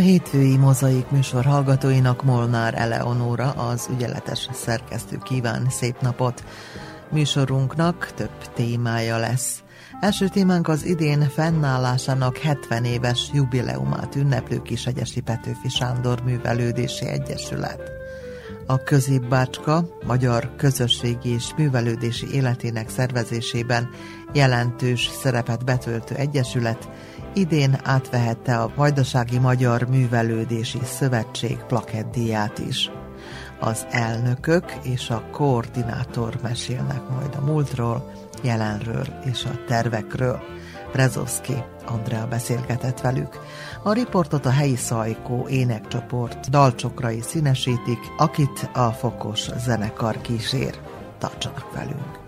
hétfői mozaik műsor hallgatóinak Molnár Eleonóra, az ügyeletes szerkesztő kíván szép napot. Műsorunknak több témája lesz. Első témánk az idén fennállásának 70 éves jubileumát ünneplő Kisegyesi Petőfi Sándor Művelődési Egyesület. A Középbácska Magyar Közösségi és Művelődési Életének szervezésében jelentős szerepet betöltő egyesület idén átvehette a Vajdasági Magyar Művelődési Szövetség plakettdíját is. Az elnökök és a koordinátor mesélnek majd a múltról, jelenről és a tervekről. Brezowski Andrea beszélgetett velük. A riportot a helyi szajkó énekcsoport dalcsokrai színesítik, akit a fokos zenekar kísér. Tartsanak velünk!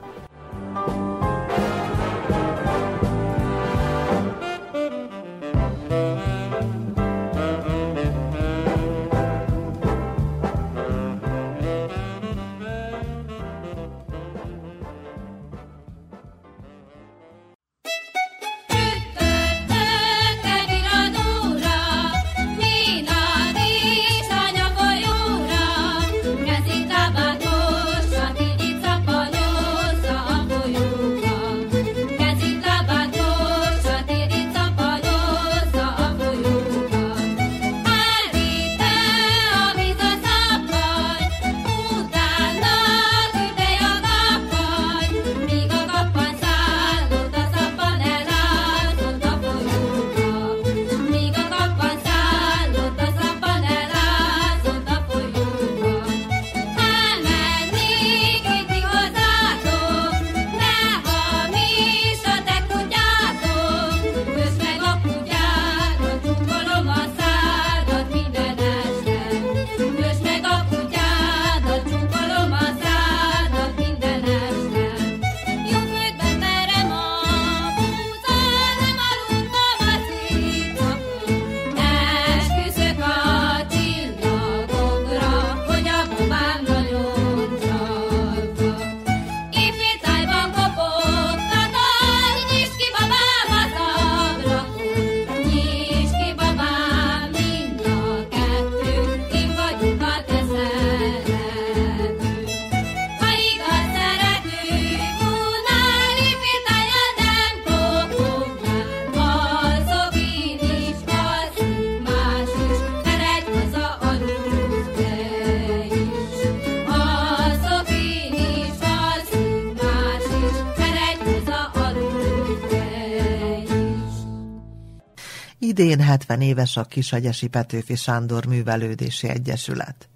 Idén 70 éves a Kisagyesi Petőfi Sándor Művelődési Egyesület.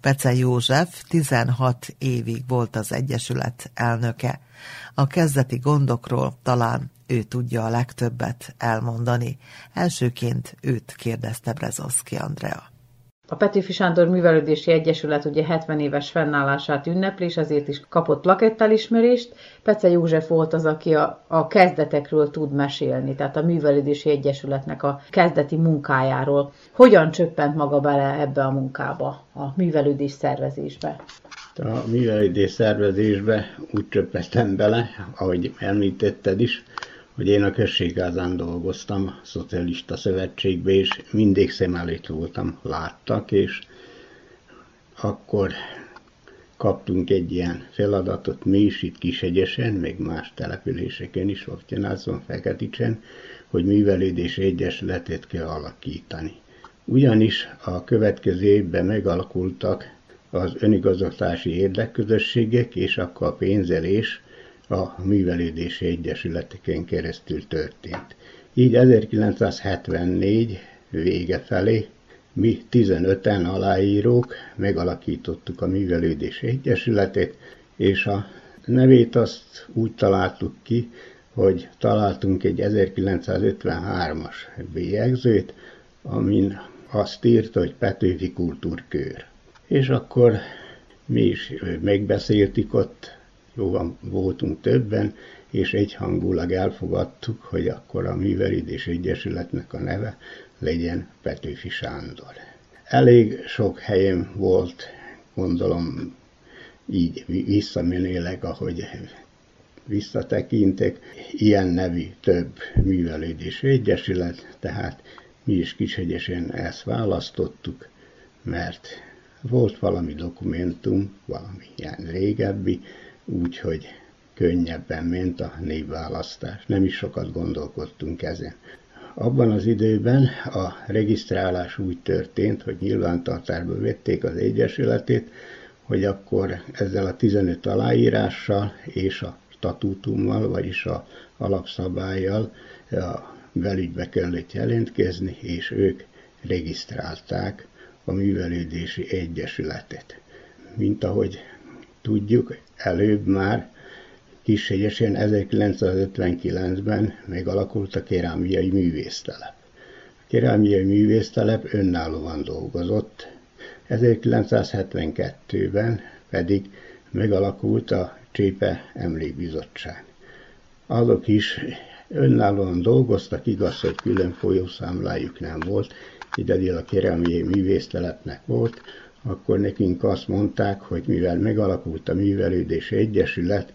Pece József 16 évig volt az Egyesület elnöke. A kezdeti gondokról talán ő tudja a legtöbbet elmondani. Elsőként őt kérdezte Brezowski Andrea. A Petőfi Sándor Művelődési Egyesület ugye 70 éves fennállását ünnepli, és ezért is kapott plakettelismerést. Pece József volt az, aki a, a kezdetekről tud mesélni, tehát a Művelődési Egyesületnek a kezdeti munkájáról. Hogyan csöppent maga bele ebbe a munkába, a művelődés szervezésbe? A művelődés szervezésbe úgy csöppentem bele, ahogy említetted is, hogy én a községházán dolgoztam, a Szocialista Szövetségbe, és mindig szem előtt voltam, láttak, és akkor kaptunk egy ilyen feladatot mi is itt Kishegyesen, meg más településeken is, Oktyánászon, Feketicsen, hogy művelődési egyesületet kell alakítani. Ugyanis a következő évben megalakultak az önigazgatási érdekközösségek, és akkor a pénzelés a művelődési egyesületeken keresztül történt. Így 1974 vége felé mi 15-en aláírók megalakítottuk a Művelődési Egyesületet, és a nevét azt úgy találtuk ki, hogy találtunk egy 1953-as bélyegzőt, amin azt írt, hogy Petőfi Kultúrkör. És akkor mi is megbeszéltük ott, jóval voltunk többen, és egyhangulag elfogadtuk, hogy akkor a Művelődés Egyesületnek a neve legyen Petőfi Sándor. Elég sok helyem volt, gondolom így visszamenőleg, ahogy visszatekintek, ilyen nevű több művelődés egyesület, tehát mi is Kishegyesen ezt választottuk, mert volt valami dokumentum, valami ilyen régebbi, úgyhogy könnyebben ment a névválasztás. Nem is sokat gondolkodtunk ezen. Abban az időben a regisztrálás úgy történt, hogy nyilvántartásba vették az Egyesületét, hogy akkor ezzel a 15 aláírással és a statútummal, vagyis a alapszabályjal a belügybe kellett jelentkezni, és ők regisztrálták a művelődési egyesületet. Mint ahogy tudjuk, előbb már Kishegyesen 1959-ben megalakult a kerámiai művésztelep. A kerámiai művésztelep önállóan dolgozott, 1972-ben pedig megalakult a Csépe Emlékbizottság. Azok is önállóan dolgoztak, igaz, hogy külön folyószámlájuk nem volt, egyedül a kerámiai művésztelepnek volt, akkor nekünk azt mondták, hogy mivel megalakult a Művelődés Egyesület,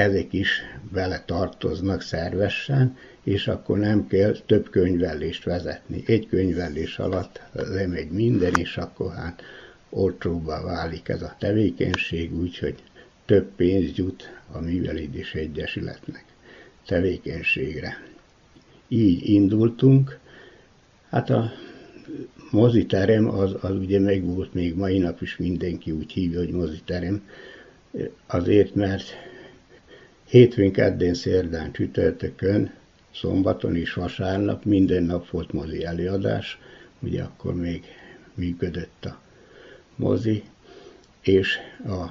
ezek is vele tartoznak szervesen, és akkor nem kell több könyvellést vezetni. Egy könyvellés alatt lemegy minden, és akkor hát olcsóbbá válik ez a tevékenység, úgyhogy több pénz jut a Művelődés Egyesületnek tevékenységre. Így indultunk. Hát a moziterem az, az ugye megvolt még mai nap is mindenki úgy hívja, hogy moziterem, azért, mert Hétfőn, keddén, szerdán, csütörtökön, szombaton és vasárnap minden nap volt mozi előadás, ugye akkor még működött a mozi, és a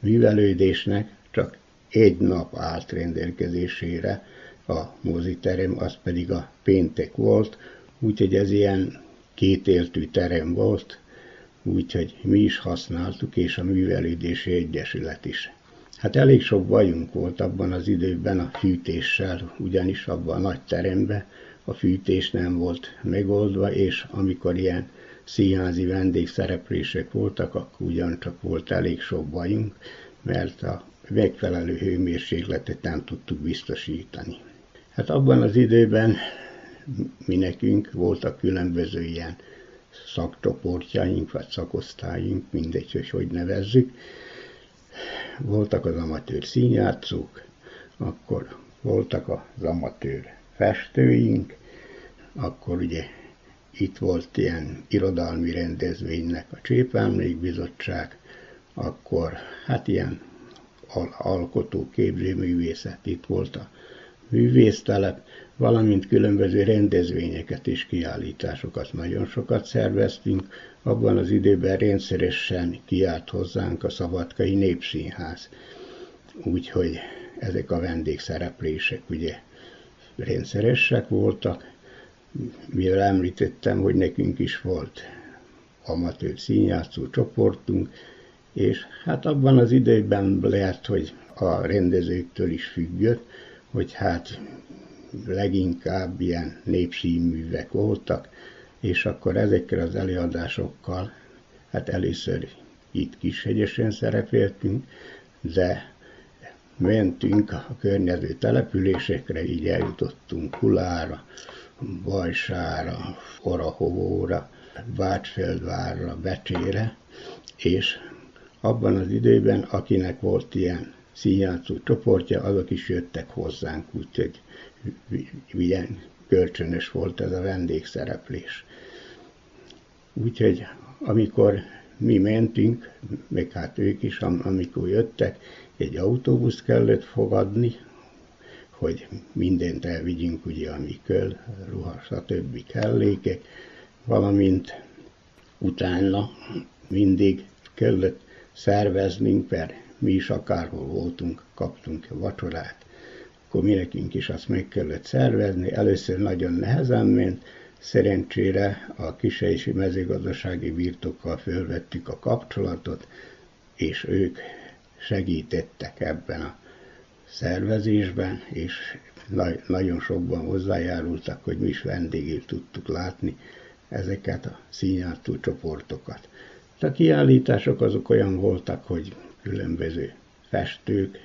művelődésnek csak egy nap állt rendelkezésére a moziterem, az pedig a péntek volt, úgyhogy ez ilyen kétéltű terem volt, úgyhogy mi is használtuk, és a Művelődési Egyesület is. Hát elég sok bajunk volt abban az időben a fűtéssel, ugyanis abban a nagy teremben a fűtés nem volt megoldva, és amikor ilyen színházi vendégszereplések voltak, akkor ugyancsak volt elég sok bajunk, mert a megfelelő hőmérsékletet nem tudtuk biztosítani. Hát abban az időben mi nekünk voltak különböző ilyen szakcsoportjaink, vagy szakosztályunk, mindegy, hogy hogy nevezzük, voltak az amatőr színjátszók, akkor voltak az amatőr festőink, akkor ugye itt volt ilyen irodalmi rendezvénynek a Csépemlékbizottság, akkor hát ilyen al- alkotó képzőművészet, itt volt a művésztelep, valamint különböző rendezvényeket és kiállításokat nagyon sokat szerveztünk. Abban az időben rendszeresen kiállt hozzánk a Szabadkai Népszínház. Úgyhogy ezek a vendégszereplések ugye rendszeresek voltak. Mivel említettem, hogy nekünk is volt amatőr színjátszó csoportunk, és hát abban az időben lehet, hogy a rendezőktől is függött, hogy hát leginkább ilyen népszínművek voltak, és akkor ezekkel az előadásokkal, hát először itt Kishegyesen szerepeltünk, de mentünk a környező településekre, így eljutottunk Kulára, Bajsára, Orahovóra, Bácsfeldvárra, Becsére, és abban az időben, akinek volt ilyen színjátszó csoportja, azok is jöttek hozzánk, úgyhogy ilyen kölcsönös volt ez a vendégszereplés. Úgyhogy amikor mi mentünk, meg hát ők is, amikor jöttek, egy autóbusz kellett fogadni, hogy mindent elvigyünk, ugye, ami kell, ruha, stb. kellékek, valamint utána mindig kellett szerveznünk, mert mi is akárhol voltunk, kaptunk vacsorát, akkor mi nekünk is azt meg kellett szervezni. Először nagyon nehezen ment, szerencsére a kisejsi mezőgazdasági birtokkal fölvettük a kapcsolatot, és ők segítettek ebben a szervezésben, és na- nagyon sokban hozzájárultak, hogy mi is vendégül tudtuk látni ezeket a színjártó csoportokat. A kiállítások azok olyan voltak, hogy különböző festők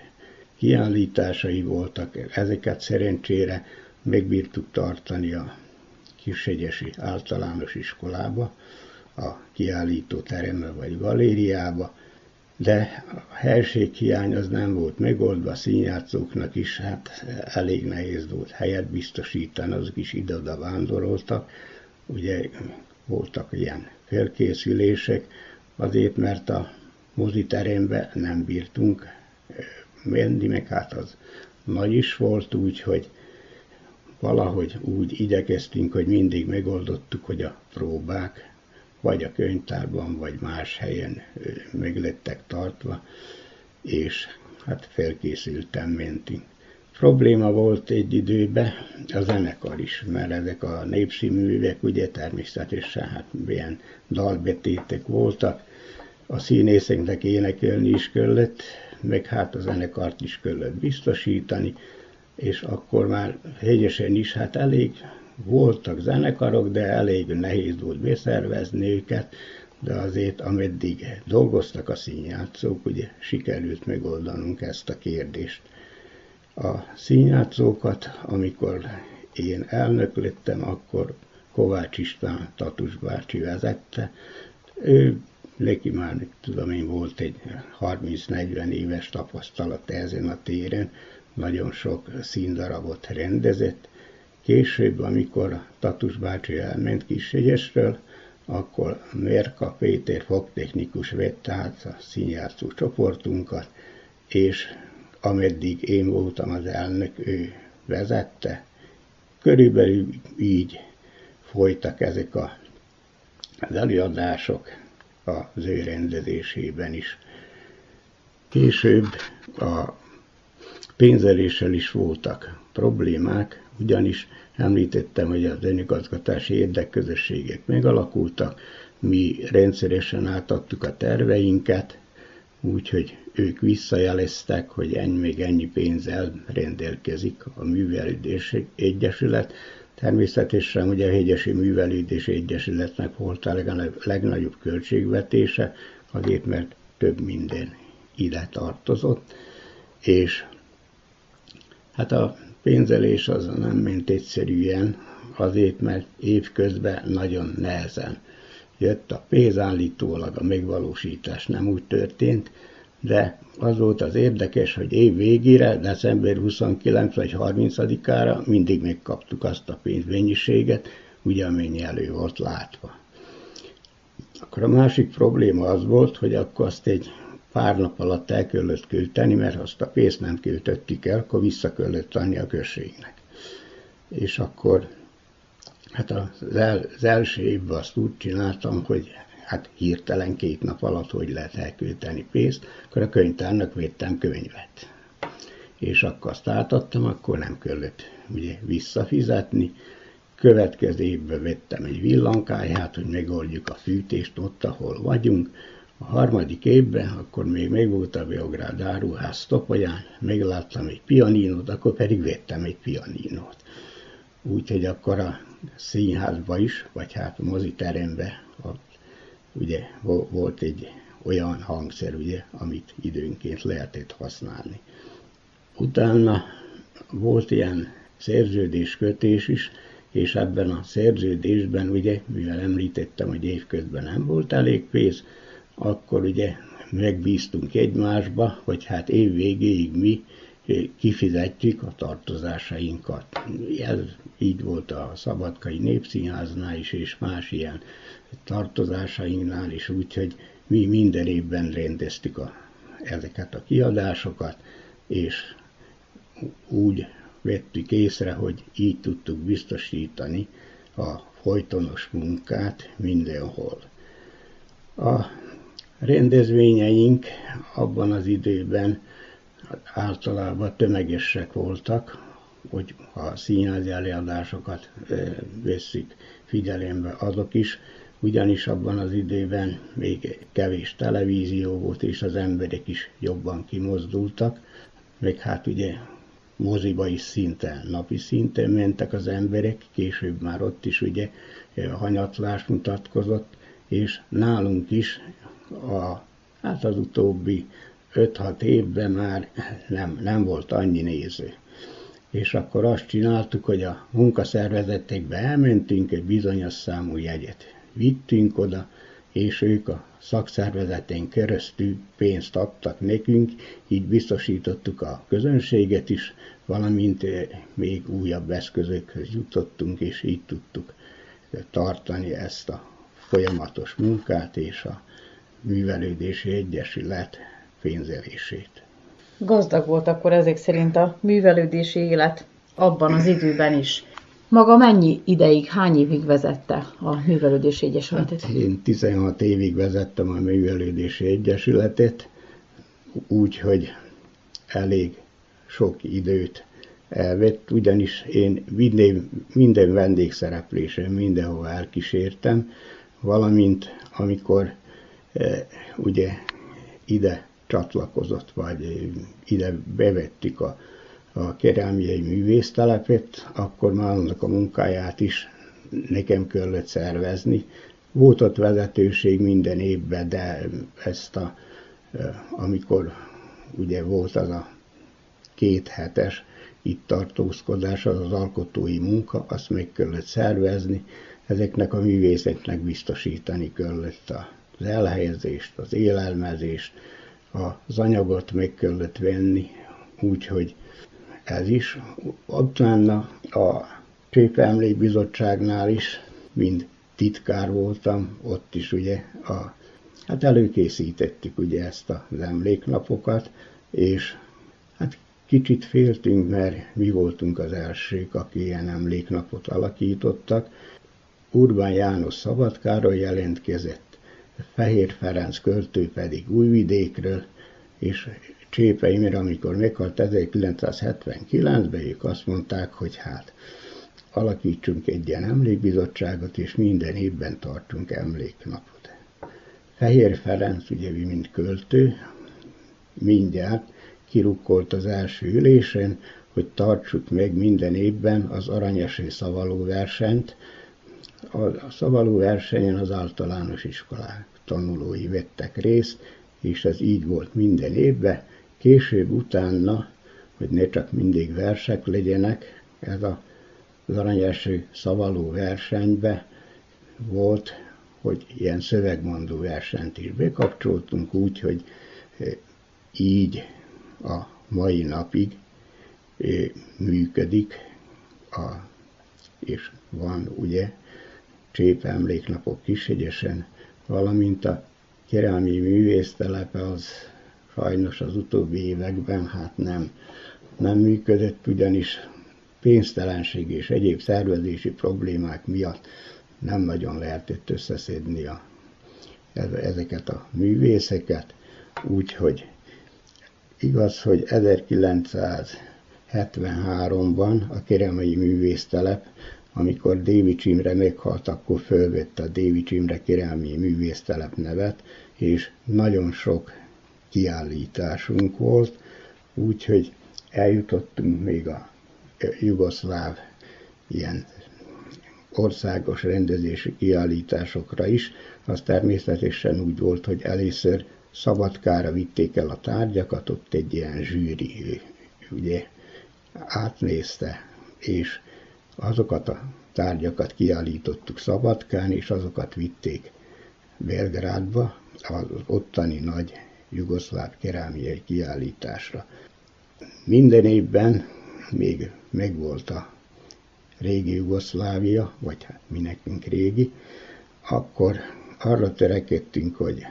kiállításai voltak, ezeket szerencsére megbírtuk tartani a Kishegyesi általános iskolába, a kiállító terembe vagy galériába, de a helységhiány az nem volt megoldva, a színjátszóknak is hát elég nehéz volt helyet biztosítani, azok is ide-oda vándoroltak, ugye voltak ilyen felkészülések, azért mert a moziterembe nem bírtunk menni, meg hát az nagy is volt, úgyhogy valahogy úgy igyekeztünk, hogy mindig megoldottuk, hogy a próbák vagy a könyvtárban, vagy más helyen meglettek tartva, és hát felkészültem mentünk. Probléma volt egy időben a zenekar is, mert ezek a népszínművek ugye természetesen hát ilyen dalbetétek voltak, a színészeknek énekelni is kellett, meg hát a zenekart is kellett biztosítani, és akkor már hegyesen is hát elég voltak zenekarok, de elég nehéz volt beszervezni őket, de azért ameddig dolgoztak a színjátszók, ugye sikerült megoldanunk ezt a kérdést. A színjátszókat, amikor én elnök lettem, akkor Kovács István Tatus bácsi vezette. Ő neki már, tudom én, volt egy 30-40 éves tapasztalat ezen a téren, nagyon sok színdarabot rendezett, Később, amikor Tatus bácsi elment Kishegyesről, akkor Mérka Péter fogtechnikus vette át a színjátszó csoportunkat, és ameddig én voltam az elnök, ő vezette. Körülbelül így folytak ezek a, az előadások az ő rendezésében is. Később a pénzeléssel is voltak problémák, ugyanis említettem, hogy az önigazgatási érdekközösségek megalakultak, mi rendszeresen átadtuk a terveinket, úgyhogy ők visszajeleztek, hogy ennyi, még ennyi pénzzel rendelkezik a Művelődés Egyesület. Természetesen ugye a Hegyesi Művelődés Egyesületnek volt a legnagyobb költségvetése, azért mert több minden ide tartozott, és hát a pénzelés az nem ment egyszerűen, azért, mert évközben nagyon nehezen jött a pénz, állítólag a megvalósítás nem úgy történt, de az volt az érdekes, hogy év végére, december 29 vagy 30-ára mindig megkaptuk azt a pénzmennyiséget, ugye amennyi elő volt látva. Akkor a másik probléma az volt, hogy akkor azt egy pár nap alatt el kellett költeni, mert azt a pénzt nem költöttük el, akkor vissza kellett adni a községnek. És akkor hát az, el, az első évben azt úgy csináltam, hogy hát hirtelen két nap alatt hogy lehet elkölteni pénzt, akkor a könyvtárnak vettem könyvet. És akkor azt átadtam, akkor nem kellett ugye visszafizetni. Következő évben vettem egy villankáját, hogy megoldjuk a fűtést ott, ahol vagyunk, a harmadik évben, akkor még megvolt a Beográd áruház topolyán, megláttam egy pianinót, akkor pedig vettem egy pianinót. Úgyhogy akkor a színházba is, vagy hát a moziterembe, ott ugye volt egy olyan hangszer, ugye, amit időnként lehetett használni. Utána volt ilyen szerződéskötés is, és ebben a szerződésben, ugye, mivel említettem, hogy évközben nem volt elég pénz, akkor ugye megbíztunk egymásba, hogy hát év végéig mi kifizetjük a tartozásainkat. Ez így volt a Szabadkai Népszínháznál is, és más ilyen tartozásainknál is, úgyhogy mi minden évben rendeztük a, ezeket a kiadásokat, és úgy vettük észre, hogy így tudtuk biztosítani a folytonos munkát mindenhol. A rendezvényeink abban az időben általában tömegesek voltak, hogy a színházi előadásokat veszik figyelembe azok is, ugyanis abban az időben még kevés televízió volt, és az emberek is jobban kimozdultak, meg hát ugye moziba is szinte napi szinten mentek az emberek, később már ott is ugye hanyatlás mutatkozott, és nálunk is a, hát az utóbbi 5-6 évben már nem, nem volt annyi néző. És akkor azt csináltuk, hogy a munkaszervezetekbe elmentünk egy bizonyos számú jegyet. Vittünk oda, és ők a szakszervezetén keresztül pénzt adtak nekünk, így biztosítottuk a közönséget is, valamint eh, még újabb eszközökhöz jutottunk, és így tudtuk tartani ezt a folyamatos munkát és a művelődési egyesület pénzelését. Gazdag volt akkor ezek szerint a művelődési élet abban az időben is. Maga mennyi ideig, hány évig vezette a Művelődési Egyesületet? Hát én 16 évig vezettem a Művelődési Egyesületet, úgyhogy elég sok időt elvett, ugyanis én minden, minden vendégszereplésem mindenhol elkísértem, valamint amikor ugye ide csatlakozott, vagy ide bevettük a, a kerámiai művésztelepet, akkor már annak a munkáját is nekem kellett szervezni. Volt ott vezetőség minden évben, de ezt a, amikor ugye volt az a két hetes itt tartózkodás, az az alkotói munka, azt meg kellett szervezni, ezeknek a művészeknek biztosítani kellett az elhelyezést, az élelmezést, az anyagot meg kellett venni, úgyhogy ez is. Utána a Csép Emlékbizottságnál is, mind titkár voltam, ott is ugye a, hát előkészítettük ugye ezt az emléknapokat, és hát kicsit féltünk, mert mi voltunk az elsők, aki ilyen emléknapot alakítottak. Urbán János Szabadkáról jelentkezett, Fehér Ferenc költő pedig Újvidékről, és Csépe Imre, amikor meghalt 1979-ben, ők azt mondták, hogy hát alakítsunk egy ilyen emlékbizottságot, és minden évben tartunk emléknapot. Fehér Ferenc, ugye mint költő, mindjárt kirukkolt az első ülésen, hogy tartsuk meg minden évben az aranyeső szavaló versenyt, a szavaló versenyen az általános iskolák tanulói vettek részt, és ez így volt minden évben. Később utána, hogy ne csak mindig versek legyenek, ez a, az aranyeső szavaló versenybe volt, hogy ilyen szövegmondó versenyt is bekapcsoltunk úgy, hogy eh, így a mai napig eh, működik, a, és van ugye Csép emléknapok Kishegyesen, valamint a kerámi művésztelepe az sajnos az utóbbi években hát nem, nem működött, ugyanis pénztelenség és egyéb szervezési problémák miatt nem nagyon lehetett összeszedni a, ezeket a művészeket, úgyhogy igaz, hogy 1973-ban a Keremei Művésztelep amikor Dévics Imre meghalt, akkor fölvette a Dévics Imre Királmi Művésztelep nevet, és nagyon sok kiállításunk volt, úgyhogy eljutottunk még a jugoszláv ilyen országos rendezési kiállításokra is. Az természetesen úgy volt, hogy először Szabadkára vitték el a tárgyakat, ott egy ilyen zsűri ugye átnézte, és azokat a tárgyakat kiállítottuk Szabadkán, és azokat vitték Belgrádba, az ottani nagy jugoszláv kerámiai kiállításra. Minden évben még megvolt a régi Jugoszlávia, vagy hát mi nekünk régi, akkor arra törekedtünk, hogy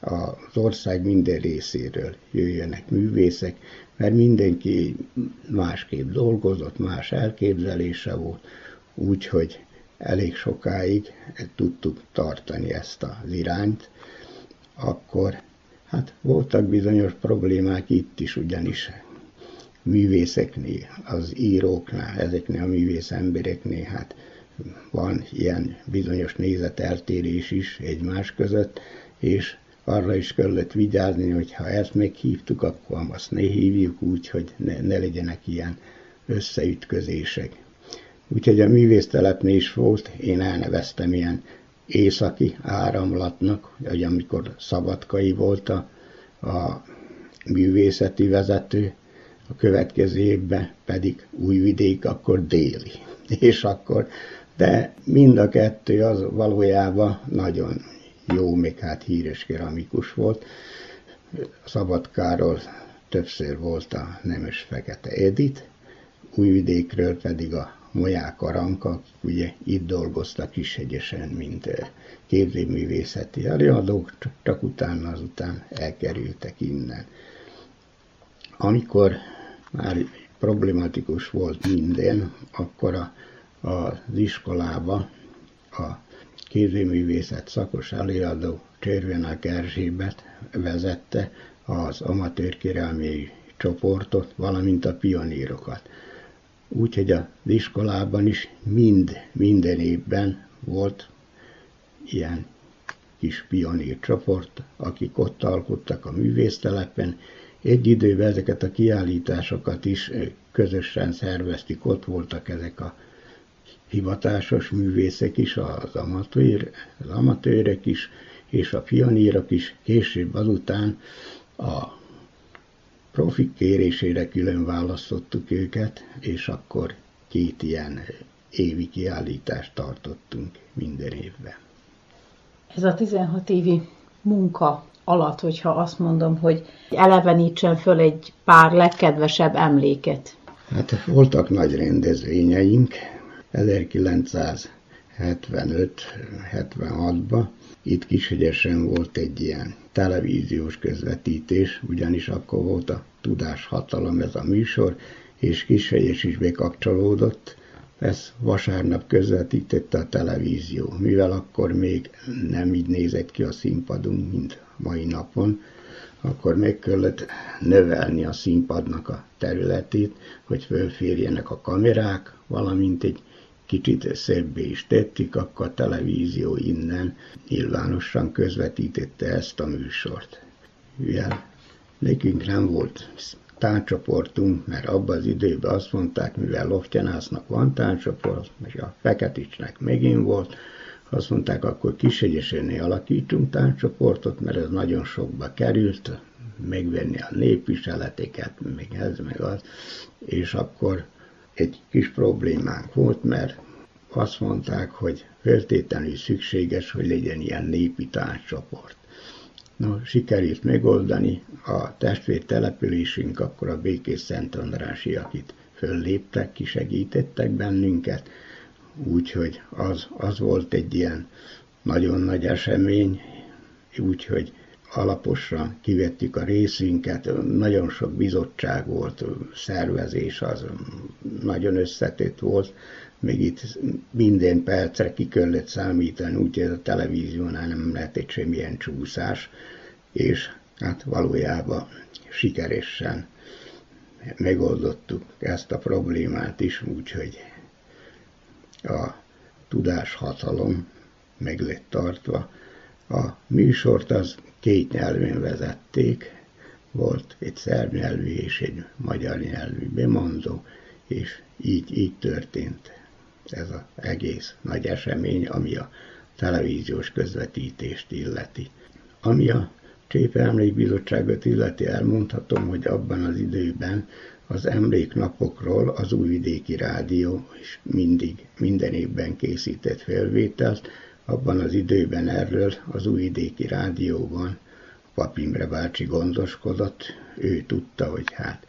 az ország minden részéről jöjjenek művészek, mert mindenki másképp dolgozott, más elképzelése volt, úgyhogy elég sokáig tudtuk tartani ezt az irányt, akkor hát voltak bizonyos problémák itt is, ugyanis művészeknél, az íróknál, ezeknél a művész embereknél, hát van ilyen bizonyos nézeteltérés is egymás között, és arra is kellett vigyázni, hogy ha ezt meghívtuk, akkor azt ne hívjuk úgy, hogy ne, ne legyenek ilyen összeütközések. Úgyhogy a művésztelepnél is volt, én elneveztem ilyen északi áramlatnak, hogy amikor Szabadkai volt a, a művészeti vezető, a következő évben pedig Újvidék, akkor déli. És akkor, de mind a kettő az valójában nagyon jó, még hát híres keramikus volt. Szabadkáról többször volt a Nemes Fekete Edit, Újvidékről pedig a Moják Aranka, ugye itt dolgoztak hegyesen, mint eh, képzőművészeti előadók, csak utána azután elkerültek innen. Amikor már problematikus volt minden, akkor a, az iskolába a képzőművészet szakos előadó Cservenak Erzsébet vezette az amatőr királméi csoportot, valamint a pionírokat. Úgyhogy az iskolában is mind, minden évben volt ilyen kis pionír csoport, akik ott alkottak a művésztelepen, egy időben ezeket a kiállításokat is közösen szerveztük, ott voltak ezek a hivatásos művészek is, az, amatőr, az amatőrek is, és a pionírok is, később azután a profik kérésére külön választottuk őket, és akkor két ilyen évi kiállítást tartottunk minden évben. Ez a 16 évi munka alatt, hogyha azt mondom, hogy elevenítsen föl egy pár legkedvesebb emléket? Hát voltak nagy rendezvényeink, 1975-76-ban. Itt Kishegyesen volt egy ilyen televíziós közvetítés, ugyanis akkor volt a Tudás Hatalom ez a műsor, és Kishegyes is bekapcsolódott, ezt vasárnap közvetítette a televízió, mivel akkor még nem így nézett ki a színpadunk, mint mai napon, akkor meg kellett növelni a színpadnak a területét, hogy fölférjenek a kamerák, valamint egy kicsit szebbé is tettük, akkor a televízió innen nyilvánosan közvetítette ezt a műsort. Mivel nekünk nem volt tánccsoportunk, mert abban az időben azt mondták, mivel Loftyanásznak van táncsoport, és a Feketicsnek megint volt, azt mondták, akkor Kisegyesénél alakítsunk tánccsoportot, mert ez nagyon sokba került, megvenni a népviseleteket, még ez, meg az, és akkor egy kis problémánk volt, mert azt mondták, hogy feltétlenül szükséges, hogy legyen ilyen népi tánccsoport. No, sikerült megoldani, a testvér településünk akkor a Békés Szent Andrásiak itt fölléptek, kisegítettek bennünket, úgyhogy az, az volt egy ilyen nagyon nagy esemény, úgyhogy alaposan kivettük a részünket, nagyon sok bizottság volt, szervezés az nagyon összetett volt, még itt minden percre ki kellett számítani, úgyhogy a televíziónál nem lehetett semmilyen csúszás, és hát valójában sikeresen megoldottuk ezt a problémát is, úgyhogy a tudáshatalom meg lett tartva. A műsort az két nyelven vezették, volt egy szerb nyelvű és egy magyar nyelvű bemondó, és így, így történt ez az egész nagy esemény, ami a televíziós közvetítést illeti. Ami a Csépe Emlékbizottságot illeti, elmondhatom, hogy abban az időben az emléknapokról az Újvidéki Rádió is mindig, minden évben készített felvételt, abban az időben erről az Újvidéki Rádióban Papimre bácsi gondoskodott, ő tudta, hogy hát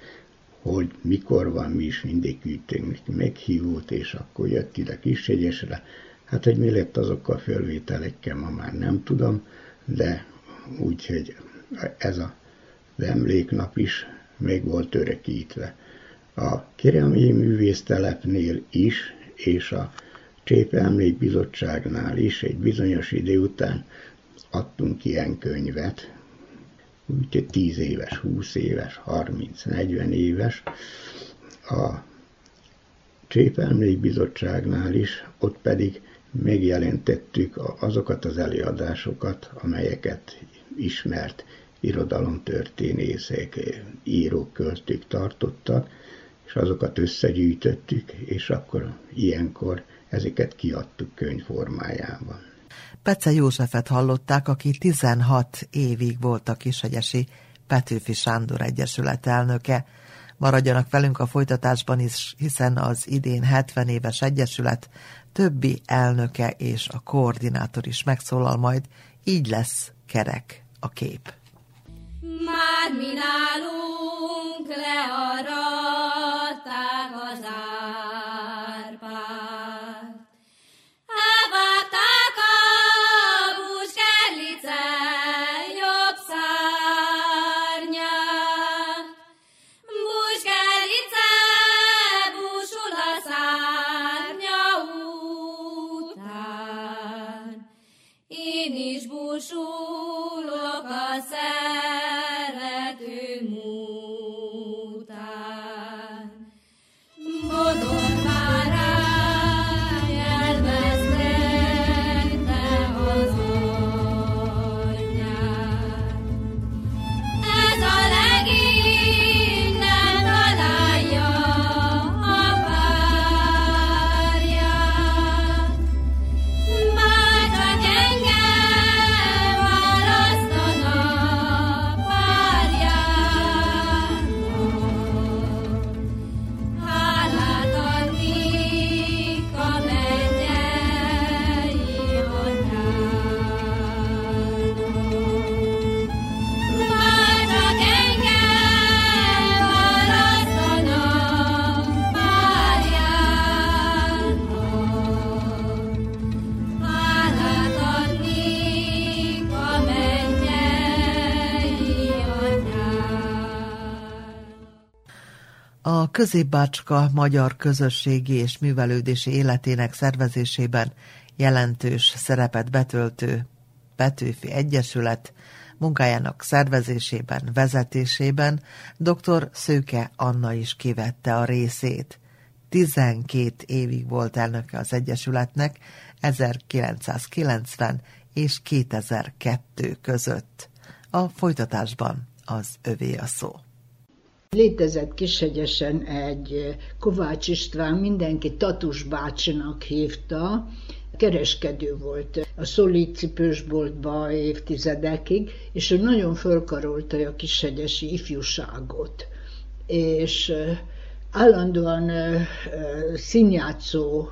hogy mikor van, mi is mindig küldtünk meghívót, és akkor jött ide Kishegyesre. Hát, hogy mi lett azokkal a fölvételekkel, ma már nem tudom, de úgyhogy ez a, az emléknap is még volt örökítve. A Keremi Művésztelepnél is, és a Csépe Emlékbizottságnál is egy bizonyos idő után adtunk ilyen könyvet, úgyhogy 10 éves, 20 éves, 30, 40 éves. A Csépe Emlékbizottságnál is, ott pedig megjelentettük azokat az előadásokat, amelyeket ismert irodalomtörténészek, írók, költők tartottak, és azokat összegyűjtöttük, és akkor ilyenkor ezeket kiadtuk könyv formájában. Pece Józsefet hallották, aki 16 évig volt a Kisegyesi Petőfi Sándor Egyesület elnöke. Maradjanak velünk a folytatásban is, hiszen az idén 70 éves egyesület többi elnöke és a koordinátor is megszólal majd, így lesz kerek a kép. Már mi nálunk learatták Középbácska magyar közösségi és művelődési életének szervezésében jelentős szerepet betöltő Petőfi Egyesület munkájának szervezésében, vezetésében dr. Szőke Anna is kivette a részét. 12 évig volt elnöke az Egyesületnek 1990 és 2002 között. A folytatásban az övé a szó. Létezett Kishegyesen egy Kovács István, mindenki Tatus bácsinak hívta, kereskedő volt a szolid cipősboltba évtizedekig, és ő nagyon fölkarolta a kishegyesi ifjúságot. És állandóan színjátszó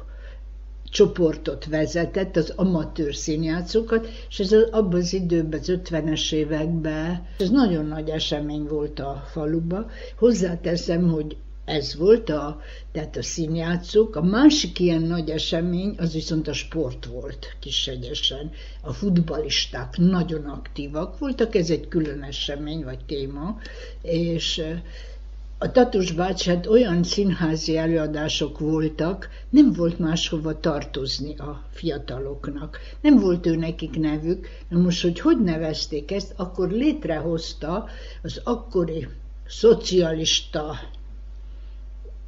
csoportot vezetett, az amatőr színjátszókat, és ez abban az időben, az 50-es években, ez nagyon nagy esemény volt a faluba. Hozzáteszem, hogy ez volt a, tehát a színjátszók. A másik ilyen nagy esemény, az viszont a sport volt kisegyesen. A futbalisták nagyon aktívak voltak, ez egy külön esemény, vagy téma, és a Tatus bács, hát olyan színházi előadások voltak, nem volt máshova tartozni a fiataloknak. Nem volt ő nekik nevük. Na most, hogy hogy nevezték ezt, akkor létrehozta az akkori szocialista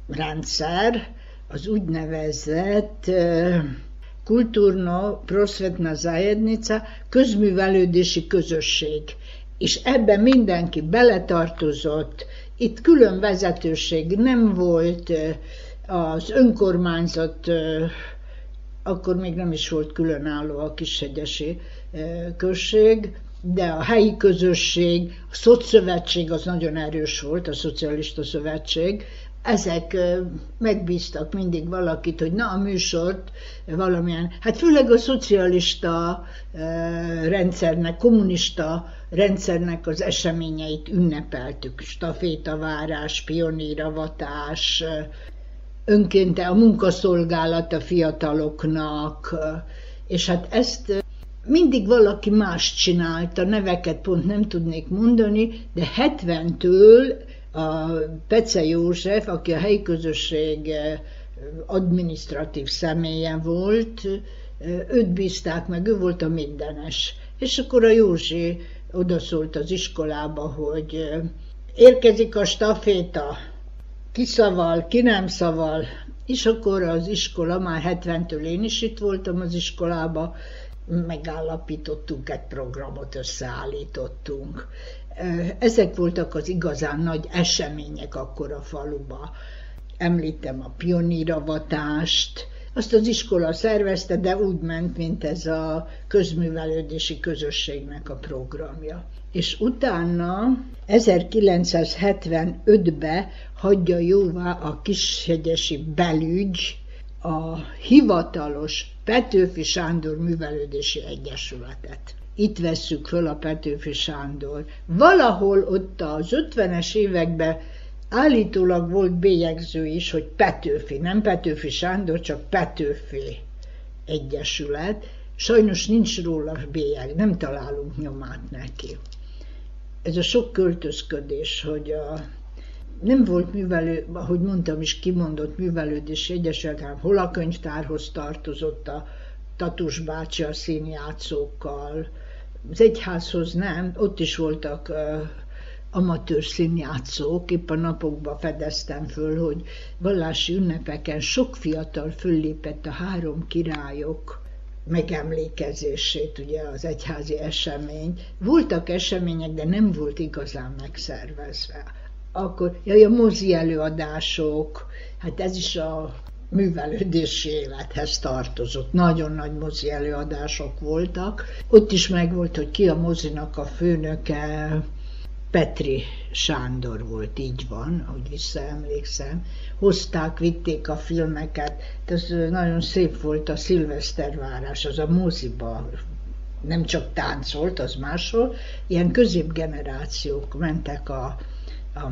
rendszer, az úgynevezett kultúrno prosvetna zajednica, közművelődési közösség. És ebben mindenki beletartozott, itt külön vezetőség nem volt, az önkormányzat akkor még nem is volt különálló a Kishegyesi község, de a helyi közösség, a szociálszövetség az nagyon erős volt, a szocialista szövetség, ezek megbíztak mindig valakit, hogy na a műsort valamilyen, hát főleg a szocialista rendszernek, kommunista rendszernek az eseményeit ünnepeltük. Stafétavárás, pioníravatás, önkénte a munkaszolgálat a fiataloknak, és hát ezt mindig valaki más csinálta, neveket pont nem tudnék mondani, de 70-től a Pece József, aki a helyi közösség adminisztratív személye volt, őt bízták meg, ő volt a mindenes. És akkor a Józsi odaszólt az iskolába, hogy érkezik a staféta, ki szaval, ki nem szaval, és akkor az iskola, már 70-től én is itt voltam az iskolába, megállapítottunk egy programot, összeállítottunk. Ezek voltak az igazán nagy események akkor a faluba. Említem a pioníravatást, azt az iskola szervezte, de úgy ment, mint ez a közművelődési közösségnek a programja. És utána 1975-ben hagyja jóvá a Kishegyesi belügy a hivatalos Petőfi Sándor Művelődési Egyesületet. Itt vesszük föl a Petőfi Sándor. Valahol ott az 50-es években állítólag volt bélyegző is, hogy Petőfi, nem Petőfi Sándor, csak Petőfi Egyesület. Sajnos nincs róla bélyeg, nem találunk nyomát neki. Ez a sok költözködés, hogy a nem volt művelő, ahogy mondtam is, kimondott művelődési egyesület, hanem hol a könyvtárhoz tartozott a Tatus bácsi a színjátszókkal, az egyházhoz nem, ott is voltak uh, amatőr színjátszók, épp a napokban fedeztem föl, hogy vallási ünnepeken sok fiatal föllépett a három királyok megemlékezését, ugye az egyházi esemény. Voltak események, de nem volt igazán megszervezve akkor jaj, a mozi előadások, hát ez is a művelődési élethez tartozott. Nagyon nagy mozi előadások voltak. Ott is megvolt, hogy ki a mozinak a főnöke, Petri Sándor volt, így van, ahogy visszaemlékszem. Hozták, vitték a filmeket, ez nagyon szép volt a szilvesztervárás, az a moziba nem csak táncolt, az máshol, ilyen középgenerációk mentek a a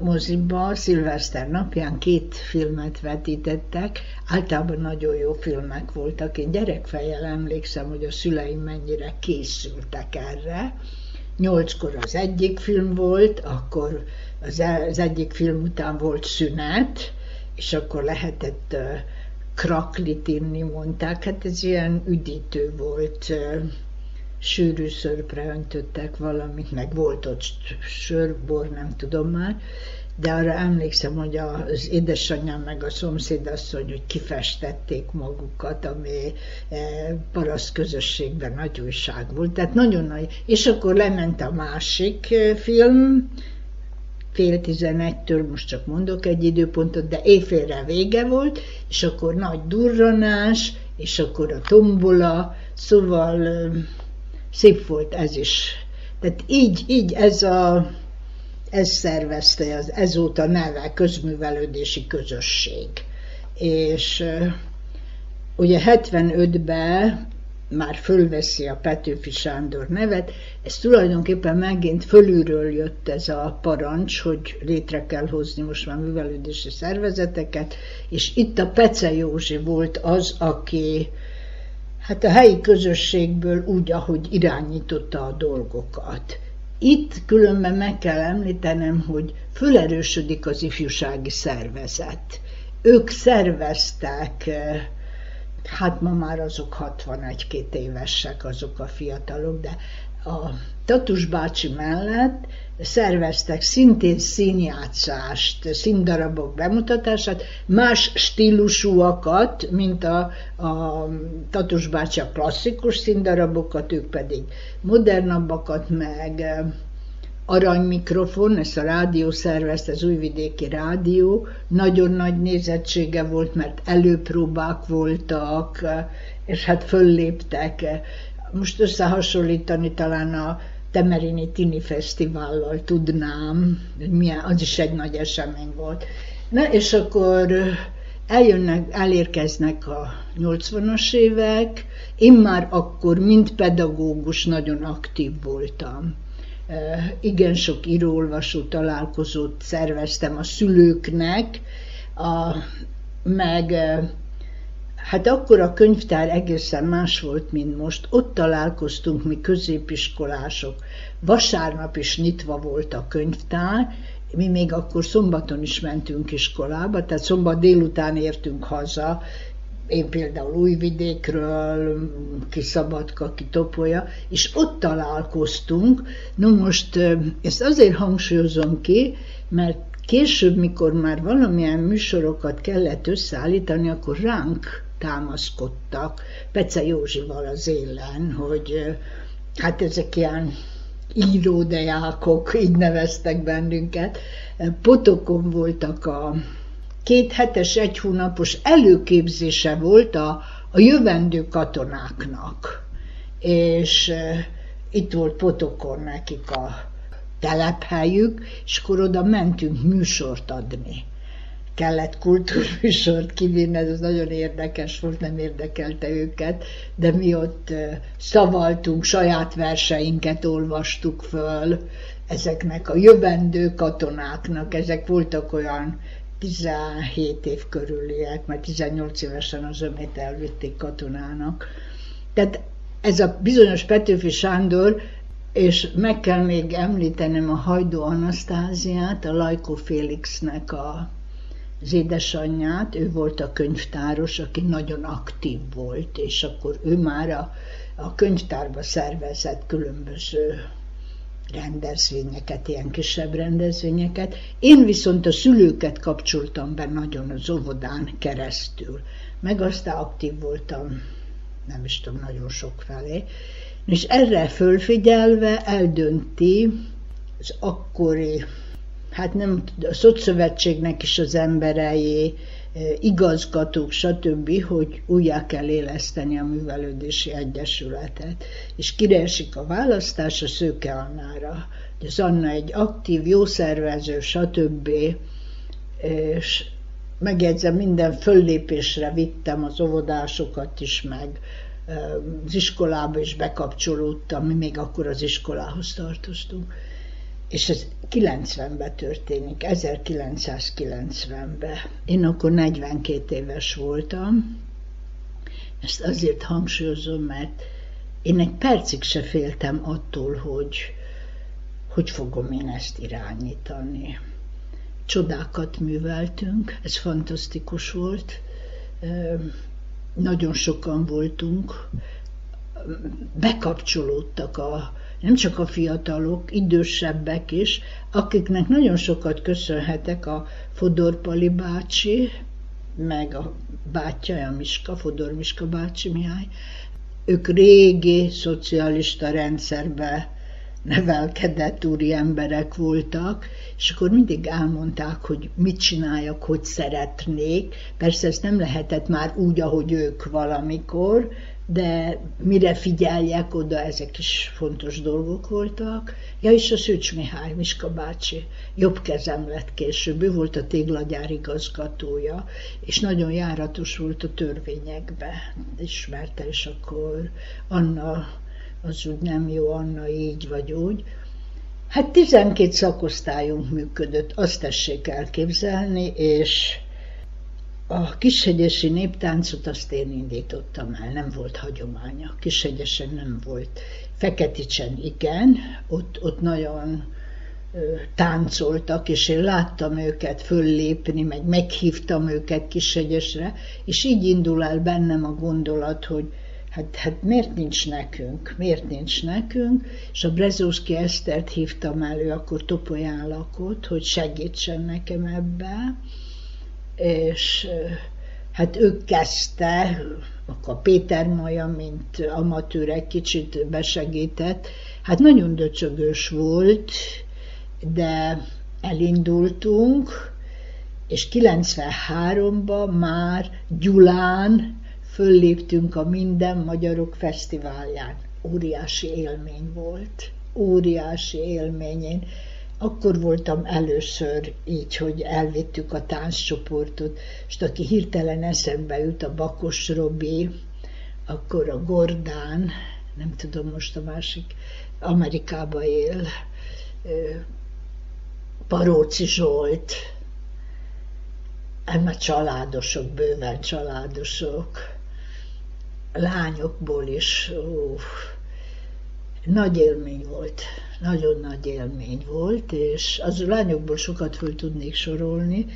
moziba szilveszter napján két filmet vetítettek, általában nagyon jó filmek voltak. Én gyerekfejjel emlékszem, hogy a szüleim mennyire készültek erre. Nyolckor az egyik film volt, akkor az, e, az egyik film után volt szünet, és akkor lehetett kraklit inni, mondták. Hát ez ilyen üdítő volt sűrű szörpre öntöttek valamit, meg volt ott sörbor, nem tudom már, de arra emlékszem, hogy az édesanyám meg a szomszédasszony, hogy kifestették magukat, ami e, paraszt közösségben nagy újság volt. Tehát nagyon nagy. És akkor lement a másik e, film, fél tizenegytől, most csak mondok egy időpontot, de éjfélre vége volt, és akkor nagy durranás, és akkor a tombola, szóval szép volt ez is. Tehát így, így ez a ez szervezte, az ezóta neve közművelődési közösség. És ugye 75-ben már fölveszi a Petőfi Sándor nevet, ez tulajdonképpen megint fölülről jött ez a parancs, hogy létre kell hozni most már művelődési szervezeteket, és itt a Pece Józsi volt az, aki hát a helyi közösségből úgy, ahogy irányította a dolgokat. Itt különben meg kell említenem, hogy fölerősödik az ifjúsági szervezet. Ők szerveztek, eh, hát ma már azok 61-2 évesek, azok a fiatalok, de a Tatus bácsi mellett szerveztek szintén színjátszást, színdarabok bemutatását, más stílusúakat, mint a, a Tatus bácsi a klasszikus színdarabokat, ők pedig modernabbakat, meg eh, aranymikrofon, ezt a rádió szervezte, az újvidéki rádió, nagyon nagy nézettsége volt, mert előpróbák voltak, eh, és hát fölléptek. Most összehasonlítani talán a Temerini Tini Fesztivállal tudnám, hogy milyen, az is egy nagy esemény volt. Na, és akkor eljönnek, elérkeznek a 80-as évek, én már akkor, mint pedagógus nagyon aktív voltam. Igen sok íróolvasó találkozót szerveztem a szülőknek, a, meg Hát akkor a könyvtár egészen más volt, mint most. Ott találkoztunk mi középiskolások. Vasárnap is nyitva volt a könyvtár, mi még akkor szombaton is mentünk iskolába, tehát szombat délután értünk haza, én például Újvidékről, ki Szabadka, ki Topolya, és ott találkoztunk. No most ezt azért hangsúlyozom ki, mert később, mikor már valamilyen műsorokat kellett összeállítani, akkor ránk támaszkodtak Pece Józsival az élen, hogy hát ezek ilyen íródejákok, így neveztek bennünket. Potokon voltak a két hetes, egy hónapos előképzése volt a, a jövendő katonáknak. És itt volt Potokon nekik a telephelyük, és akkor oda mentünk műsort adni kellett kultúrműsort kivinni, ez nagyon érdekes volt, nem érdekelte őket, de mi ott szavaltunk, saját verseinket olvastuk föl ezeknek a jövendő katonáknak, ezek voltak olyan 17 év körüliek, mert 18 évesen az ömét elvitték katonának. Tehát ez a bizonyos Petőfi Sándor, és meg kell még említenem a Hajdó Anasztáziát, a Lajkó Félixnek a az édesanyját, ő volt a könyvtáros, aki nagyon aktív volt, és akkor ő már a, a könyvtárba szervezett különböző rendezvényeket, ilyen kisebb rendezvényeket. Én viszont a szülőket kapcsoltam be nagyon az óvodán keresztül, meg aztán aktív voltam, nem is tudom, nagyon sok felé, és erre fölfigyelve eldönti az akkori hát nem a Szociszövetségnek is az emberei, igazgatók, stb., hogy újjá kell éleszteni a Művelődési Egyesületet. És kiresik a választás a Szőke Annára. Az Anna egy aktív, jó szervező, stb. És megjegyzem, minden föllépésre vittem az óvodásokat is, meg az iskolába is bekapcsolódtam, mi még akkor az iskolához tartoztunk és ez 90-ben történik, 1990-ben. Én akkor 42 éves voltam, ezt azért hangsúlyozom, mert én egy percig se féltem attól, hogy hogy fogom én ezt irányítani. Csodákat műveltünk, ez fantasztikus volt, nagyon sokan voltunk, bekapcsolódtak a, nem csak a fiatalok, idősebbek is, akiknek nagyon sokat köszönhetek a Fodor Pali bácsi, meg a bátyja, a Miska, Fodor Miska bácsi Mihály, ők régi szocialista rendszerbe nevelkedett úri emberek voltak, és akkor mindig elmondták, hogy mit csináljak, hogy szeretnék. Persze ezt nem lehetett már úgy, ahogy ők valamikor, de mire figyeljek oda, ezek is fontos dolgok voltak. Ja, és a Szűcs Mihály, Miska bácsi, jobb kezem lett később, ő volt a téglagyár igazgatója, és nagyon járatos volt a törvényekbe, ismerte, és akkor Anna, az úgy nem jó, Anna így vagy úgy. Hát 12 szakosztályunk működött, azt tessék elképzelni, és a kishegyesi néptáncot azt én indítottam el, nem volt hagyománya. Kishegyesen nem volt. Feketicsen igen, ott, ott nagyon táncoltak, és én láttam őket föllépni, meg meghívtam őket Kishegyesre, és így indul el bennem a gondolat, hogy hát, hát miért nincs nekünk, miért nincs nekünk, és a Brezószki Esztert hívtam elő, akkor Topolyán lakott, hogy segítsen nekem ebbe, és hát ő kezdte, akkor Péter Maja, mint amatőr egy kicsit besegített, hát nagyon döcsögös volt, de elindultunk, és 93-ban már Gyulán fölléptünk a Minden Magyarok Fesztiválján. Óriási élmény volt, óriási élmény. Én akkor voltam először így, hogy elvittük a tánccsoportot, és aki hirtelen eszembe jut a Bakos Robi, akkor a Gordán, nem tudom most a másik, Amerikába él, Paróci Zsolt, már családosok, bőven családosok, lányokból is, ó, nagy élmény volt, nagyon nagy élmény volt, és az lányokból sokat föl tudnék sorolni.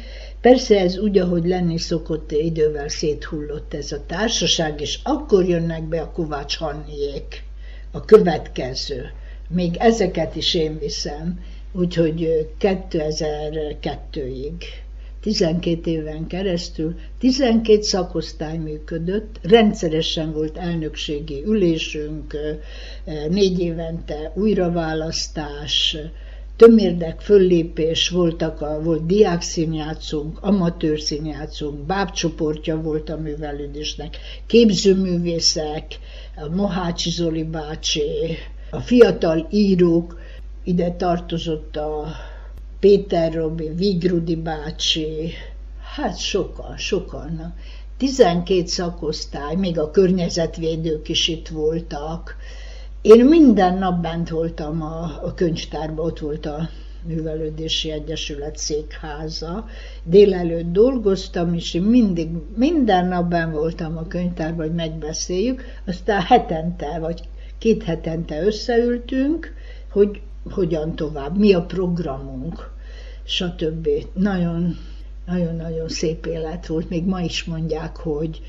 Persze ez úgy, ahogy lenni szokott, idővel széthullott ez a társaság, és akkor jönnek be a Kovács Hanniék, a következő. Még ezeket is én viszem, úgyhogy 2002-ig 12 éven keresztül 12 szakosztály működött, rendszeresen volt elnökségi ülésünk, négy évente újraválasztás, tömérdek föllépés voltak, a, volt diákszínjátszónk, amatőr színjátszónk, bábcsoportja volt a művelődésnek, képzőművészek, a Mohácsi Zoli bácsi, a fiatal írók, ide tartozott a Péter Robi, Vigrudi bácsi, hát sokan, sokan. 12 szakosztály, még a környezetvédők is itt voltak. Én minden nap bent voltam a, a könyvtárban, ott volt a Művelődési Egyesület székháza. Délelőtt dolgoztam, és én mindig, minden nap ben voltam a könyvtárban, hogy megbeszéljük. Aztán hetente, vagy két hetente összeültünk, hogy hogyan tovább, mi a programunk, stb. Nagyon, nagyon-nagyon szép élet volt. Még ma is mondják, hogy,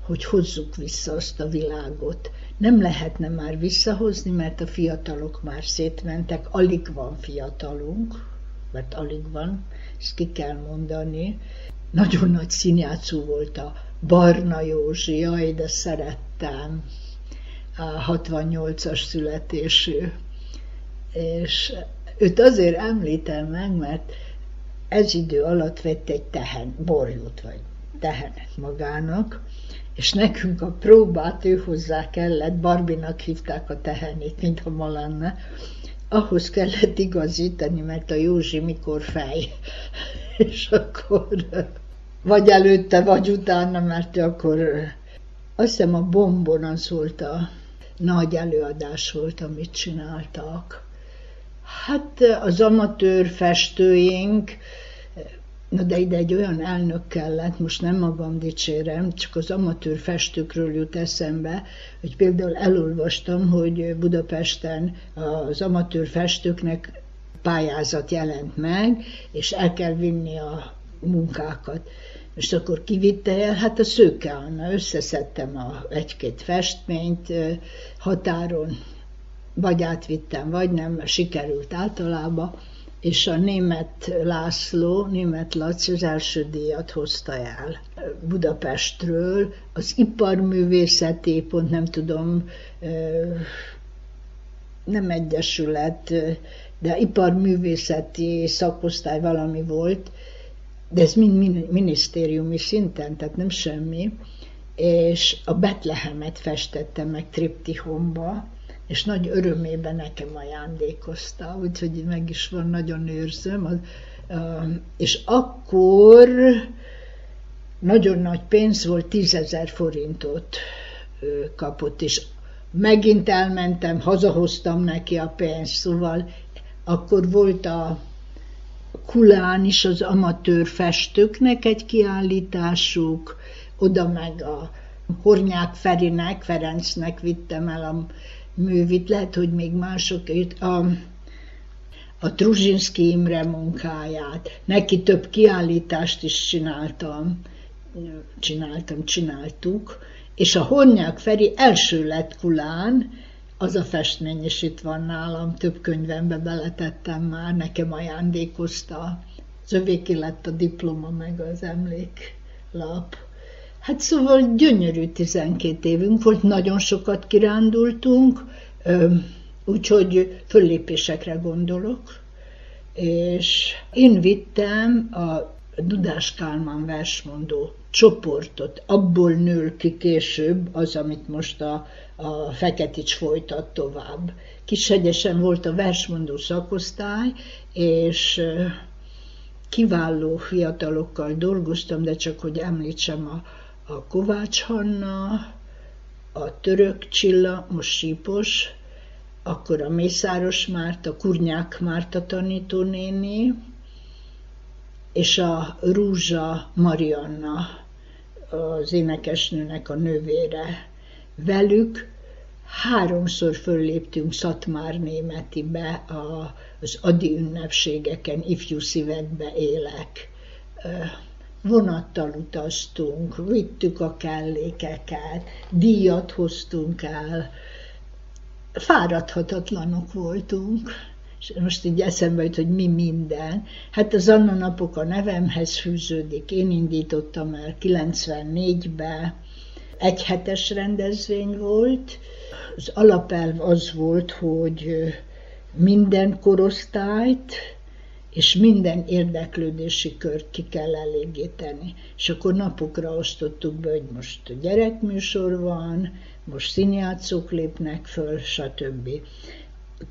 hogy hozzuk vissza azt a világot. Nem lehetne már visszahozni, mert a fiatalok már szétmentek, alig van fiatalunk, mert alig van, ezt ki kell mondani. Nagyon nagy színjátszó volt a Barna Józsi, jaj, de szerettem, a 68-as születésű és őt azért említem meg, mert ez idő alatt vett egy tehen, borjút vagy tehenet magának, és nekünk a próbát ő hozzá kellett, Barbinak hívták a tehenét, mintha ma lenne, ahhoz kellett igazítani, mert a Józsi mikor fej. és akkor vagy előtte, vagy utána, mert akkor azt hiszem a bombon volt a nagy előadás volt, amit csináltak. Hát az amatőr festőink, na de ide egy olyan elnök kellett, most nem magam dicsérem, csak az amatőr festőkről jut eszembe, hogy például elolvastam, hogy Budapesten az amatőr festőknek pályázat jelent meg, és el kell vinni a munkákat. És akkor kivitte el, hát a Szőke Anna, összeszedtem a egy-két festményt határon, vagy átvittem, vagy nem, sikerült általában, és a német László, német Laci az első díjat hozta el Budapestről, az iparművészeti, pont nem tudom, nem egyesület, de iparművészeti szakosztály valami volt, de ez mind minisztériumi szinten, tehát nem semmi, és a Betlehemet festette meg triptihomba, és nagy örömében nekem ajándékozta, úgyhogy meg is van, nagyon őrzöm. És akkor nagyon nagy pénz volt, tízezer forintot kapott, és megint elmentem, hazahoztam neki a pénzt, szóval akkor volt a Kulán is az amatőr festőknek egy kiállításuk, oda meg a Hornyák Ferinek, Ferencnek vittem el a művit, lehet, hogy még mások a, a Truzsinszki Imre munkáját. Neki több kiállítást is csináltam, csináltam, csináltuk, és a Hornyák Feri első lett Kulán, az a festmény is itt van nálam, több könyvembe beletettem már, nekem ajándékozta. Az övéki lett a diploma, meg az emléklap. Hát szóval gyönyörű 12 évünk volt, nagyon sokat kirándultunk, úgyhogy föllépésekre gondolok, és én vittem a Dudás Kálmán versmondó csoportot, abból nől ki később az, amit most a, a Feketics folytat tovább. Kishegyesen volt a versmondó szakosztály, és kiváló fiatalokkal dolgoztam, de csak hogy említsem a, a Kovács Hanna, a Török Csilla, most Sípos, akkor a Mészáros Márta, Kurnyák Márta tanítónéni, és a Rúzsa Marianna, az énekesnőnek a nővére. Velük háromszor fölléptünk Szatmár Németibe az adi ünnepségeken, ifjú szívekbe élek. Vonattal utaztunk, vittük a kellékeket, díjat hoztunk el, fáradhatatlanok voltunk és most így eszembe jut, hogy mi minden. Hát az Anna napok a nevemhez fűződik. Én indítottam el 94-ben, egy hetes rendezvény volt. Az alapelv az volt, hogy minden korosztályt és minden érdeklődési kört ki kell elégíteni. És akkor napokra osztottuk be, hogy most gyerekműsor van, most színjátszók lépnek föl, stb.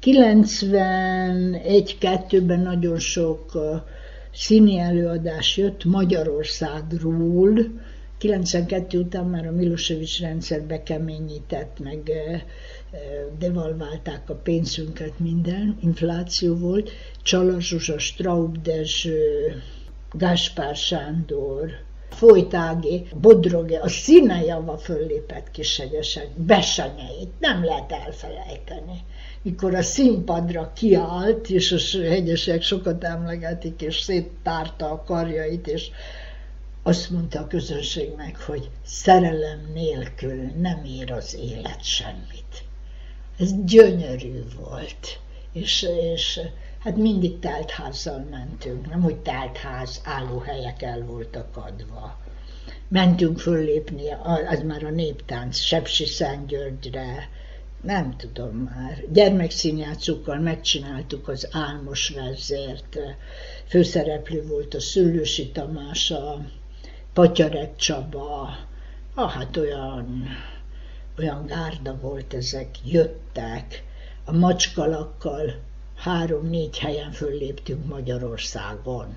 91-2-ben nagyon sok színi előadás jött Magyarországról, 92 után már a Milosevic rendszer bekeményített, meg devalválták a pénzünket, minden, infláció volt. Csalas Zsuzsa, Straub Dezső, Gáspár Sándor, Folytági, Bodroge, a színejava föllépett Kishegyesek, besenyeit, nem lehet elfelejteni mikor a színpadra kiállt, és a hegyesek sokat emlegetik, és széttárta a karjait, és azt mondta a közönségnek, hogy szerelem nélkül nem ér az élet semmit. Ez gyönyörű volt, és, és hát mindig teltházzal mentünk, nem hogy teltház, állóhelyek el voltak adva. Mentünk föllépni, az már a néptánc, Sepsi Szentgyörgyre, nem tudom már, gyermekszínjátszókkal megcsináltuk az Álmos vezért, főszereplő volt a Szüllősi Tamás, Patyarek Csaba, ah, hát olyan, olyan gárda volt ezek, jöttek, a macskalakkal három-négy helyen fölléptünk Magyarországon.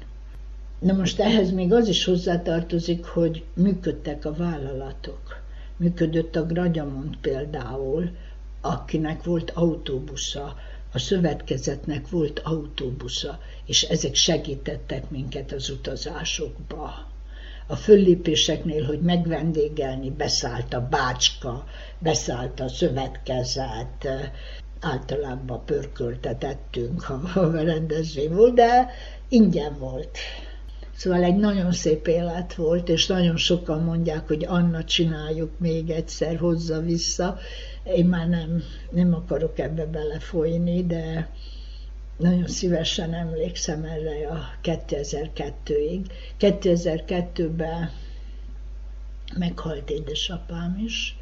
Na most ehhez még az is hozzátartozik, hogy működtek a vállalatok. Működött a Gragyamont például, akinek volt autóbusza, a szövetkezetnek volt autóbusza, és ezek segítettek minket az utazásokba. A föllépéseknél, hogy megvendégelni, beszállt a bácska, beszállt a szövetkezet, általában pörköltetettünk, ha, ha rendezvény volt, de ingyen volt. Szóval egy nagyon szép élet volt, és nagyon sokan mondják, hogy Anna csináljuk még egyszer, hozza vissza. Én már nem, nem akarok ebbe belefolyni, de nagyon szívesen emlékszem erre a 2002-ig. 2002-ben meghalt édesapám is,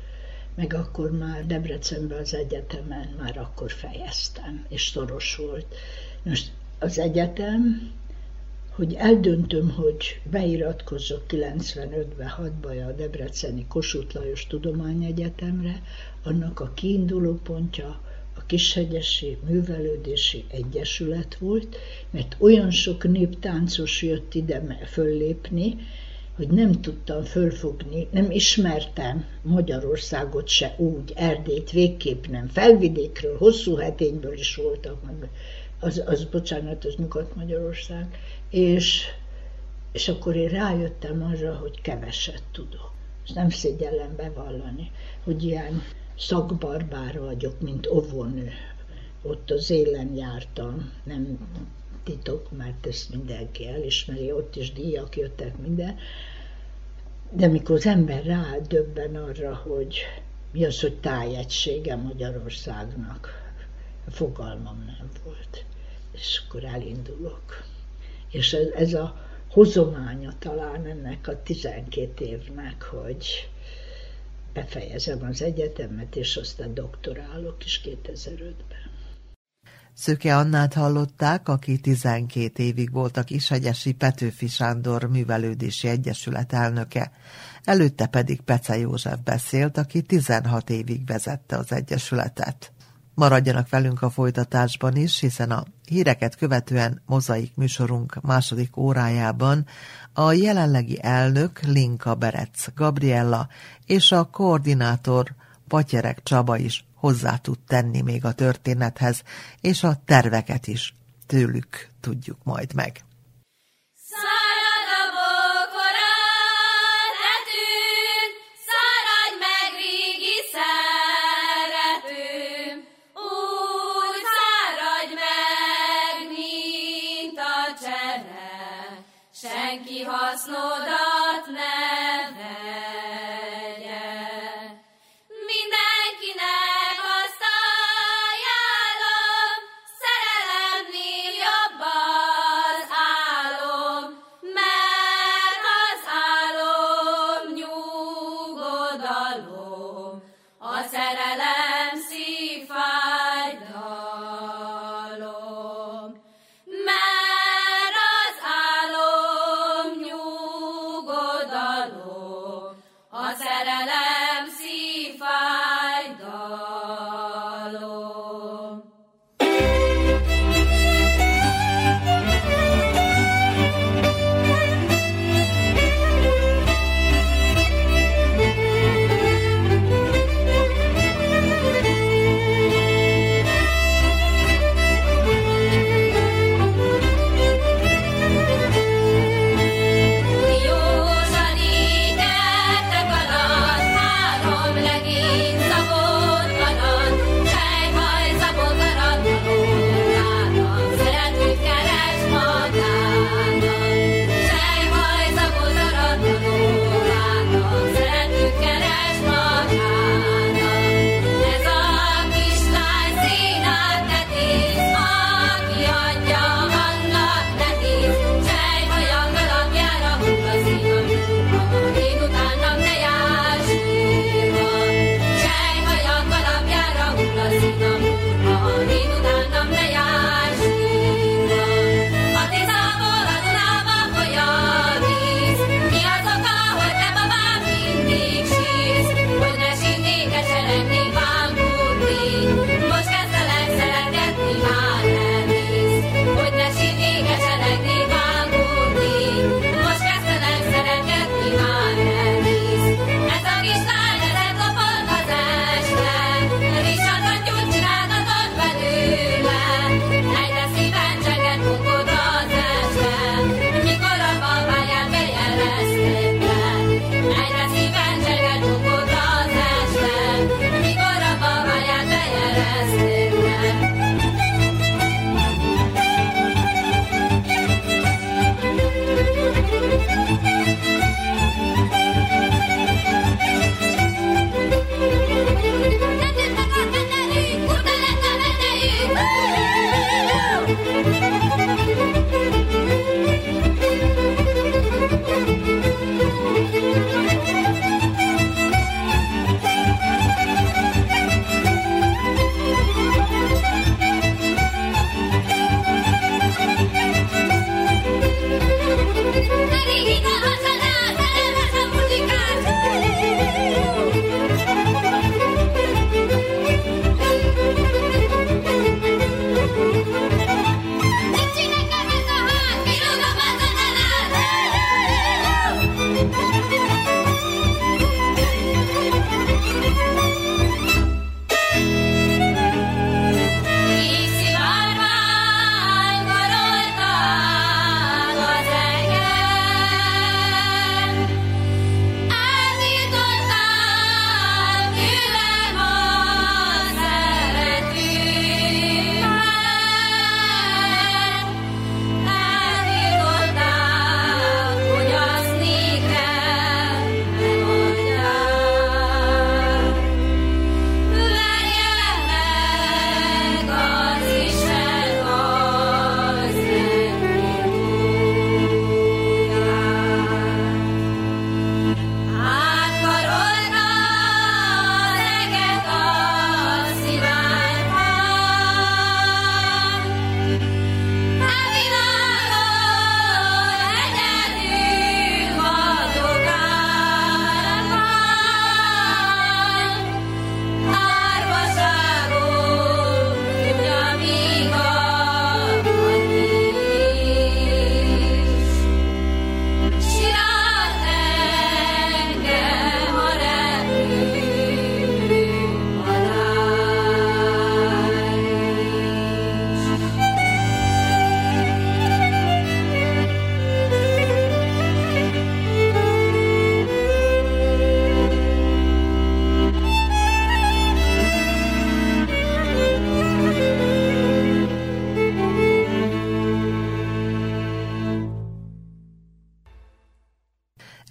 meg akkor már Debrecenben az egyetemen már akkor fejeztem, és szoros volt. Most az egyetem hogy eldöntöm, hogy beiratkozok 95-ben, 6 a Debreceni Kossuth Lajos Tudományegyetemre, annak a kiinduló pontja a Kishegyesi Művelődési Egyesület volt, mert olyan sok néptáncos jött ide föllépni, hogy nem tudtam fölfogni, nem ismertem Magyarországot se úgy, Erdélyt végképp nem, felvidékről, hosszú hetényből is voltak, meg az, az bocsánat, az Nyugat-Magyarország, és, és akkor én rájöttem arra, hogy keveset tudok. És nem szégyellem bevallani, hogy ilyen szakbarbár vagyok, mint ovonő. Ott az élen jártam, nem titok, mert ezt mindenki elismeri, ott is díjak jöttek minden. De mikor az ember rádöbben arra, hogy mi az, hogy tájegysége Magyarországnak, fogalmam nem volt. És akkor elindulok. És ez, ez a hozománya talán ennek a 12 évnek, hogy befejezem az egyetemet, és aztán doktorálok is 2005-ben. Szöke Annát hallották, aki 12 évig volt a Kishegyesi Petőfi Sándor Művelődési Egyesület elnöke. Előtte pedig Pece József beszélt, aki 16 évig vezette az Egyesületet. Maradjanak velünk a folytatásban is, hiszen a híreket követően mozaik műsorunk második órájában a jelenlegi elnök Linka Berec Gabriella és a koordinátor Patyerek Csaba is hozzá tud tenni még a történethez, és a terveket is tőlük tudjuk majd meg.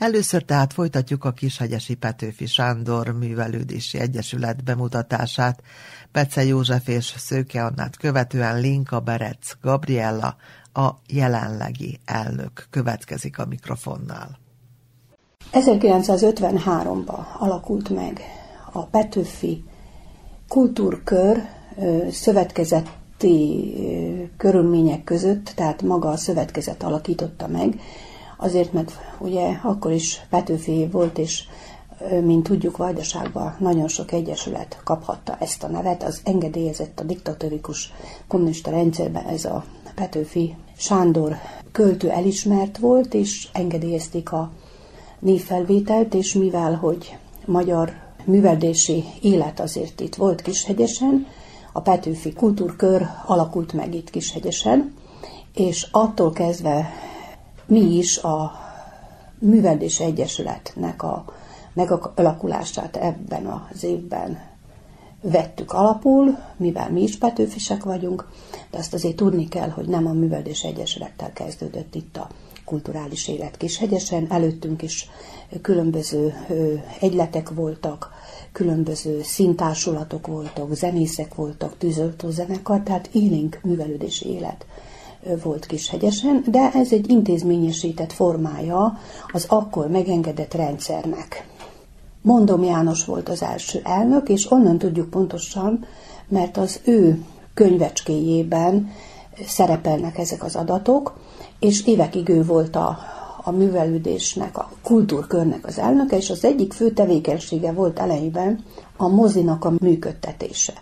Először tehát folytatjuk a Kishegyesi Petőfi Sándor Művelődési Egyesület bemutatását. Pece József és Szőke Annát követően Linka Berec Gabriella, a jelenlegi elnök következik a mikrofonnál. 1953-ban alakult meg a Petőfi Kultúrkör szövetkezeti körülmények között, tehát maga a szövetkezet alakította meg, azért, mert ugye akkor is Petőfi volt, és mint tudjuk, Vajdaságban nagyon sok egyesület kaphatta ezt a nevet, az engedélyezett a diktatórikus kommunista rendszerben ez a Petőfi Sándor költő elismert volt, és engedélyezték a névfelvételt, és mivel, hogy magyar műveldési élet azért itt volt Kishegyesen, a Petőfi Kultúrkör alakult meg itt Kishegyesen, és attól kezdve mi is a Műveldési Egyesületnek a megalakulását ebben az évben vettük alapul, mivel mi is Petőfisek vagyunk, de azt azért tudni kell, hogy nem a Műveldés Egyesülettel kezdődött itt a kulturális élet Kishegyesen, előttünk is különböző egyletek voltak, különböző szintársulatok voltak, zenészek voltak, tűzoltózenekar, tehát élénk művelődési élet volt Kishegyesen, de ez egy intézményesített formája az akkor megengedett rendszernek. Mondom János volt az első elnök, és onnan tudjuk pontosan, mert az ő könyvecskéjében szerepelnek ezek az adatok, és évekig ő volt a, a művelődésnek, a kultúrkörnek az elnöke, és az egyik fő tevékenysége volt elejében a mozinak a működtetése.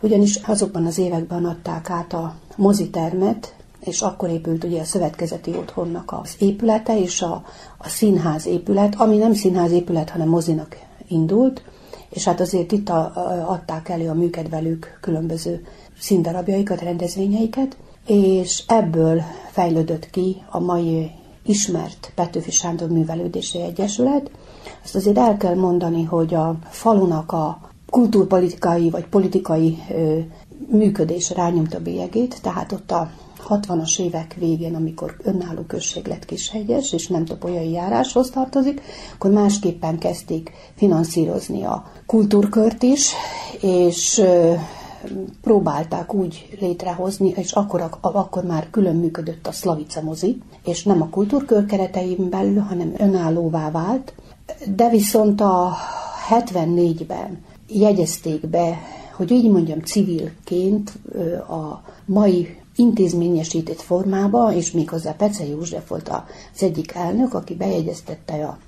Ugyanis azokban az években adták át a mozitermet, és akkor épült ugye a szövetkezeti otthonnak az épülete, és a, a színház épület, ami nem színház épület, hanem mozinak indult, és hát azért itt a, a, adták elő a műkedvelők különböző színdarabjaikat, rendezvényeiket, és ebből fejlődött ki a mai ismert Petőfi Sándor Művelődési Egyesület. Azt azért el kell mondani, hogy a falunak a kultúrpolitikai vagy politikai ö, működés rányomta bélyegét, tehát ott a 60-as évek végén, amikor önálló község lett Kishegyes, és nem topolyai járáshoz tartozik, akkor másképpen kezdték finanszírozni a kultúrkört is, és próbálták úgy létrehozni, és akkor, akkor már külön működött a Slavica mozi, és nem a kultúrkör keretein belül, hanem önállóvá vált, de viszont a 74-ben jegyezték be, hogy úgy mondjam civilként a mai intézményesített formába, és méghozzá Pece József volt az egyik elnök, aki bejegyeztette a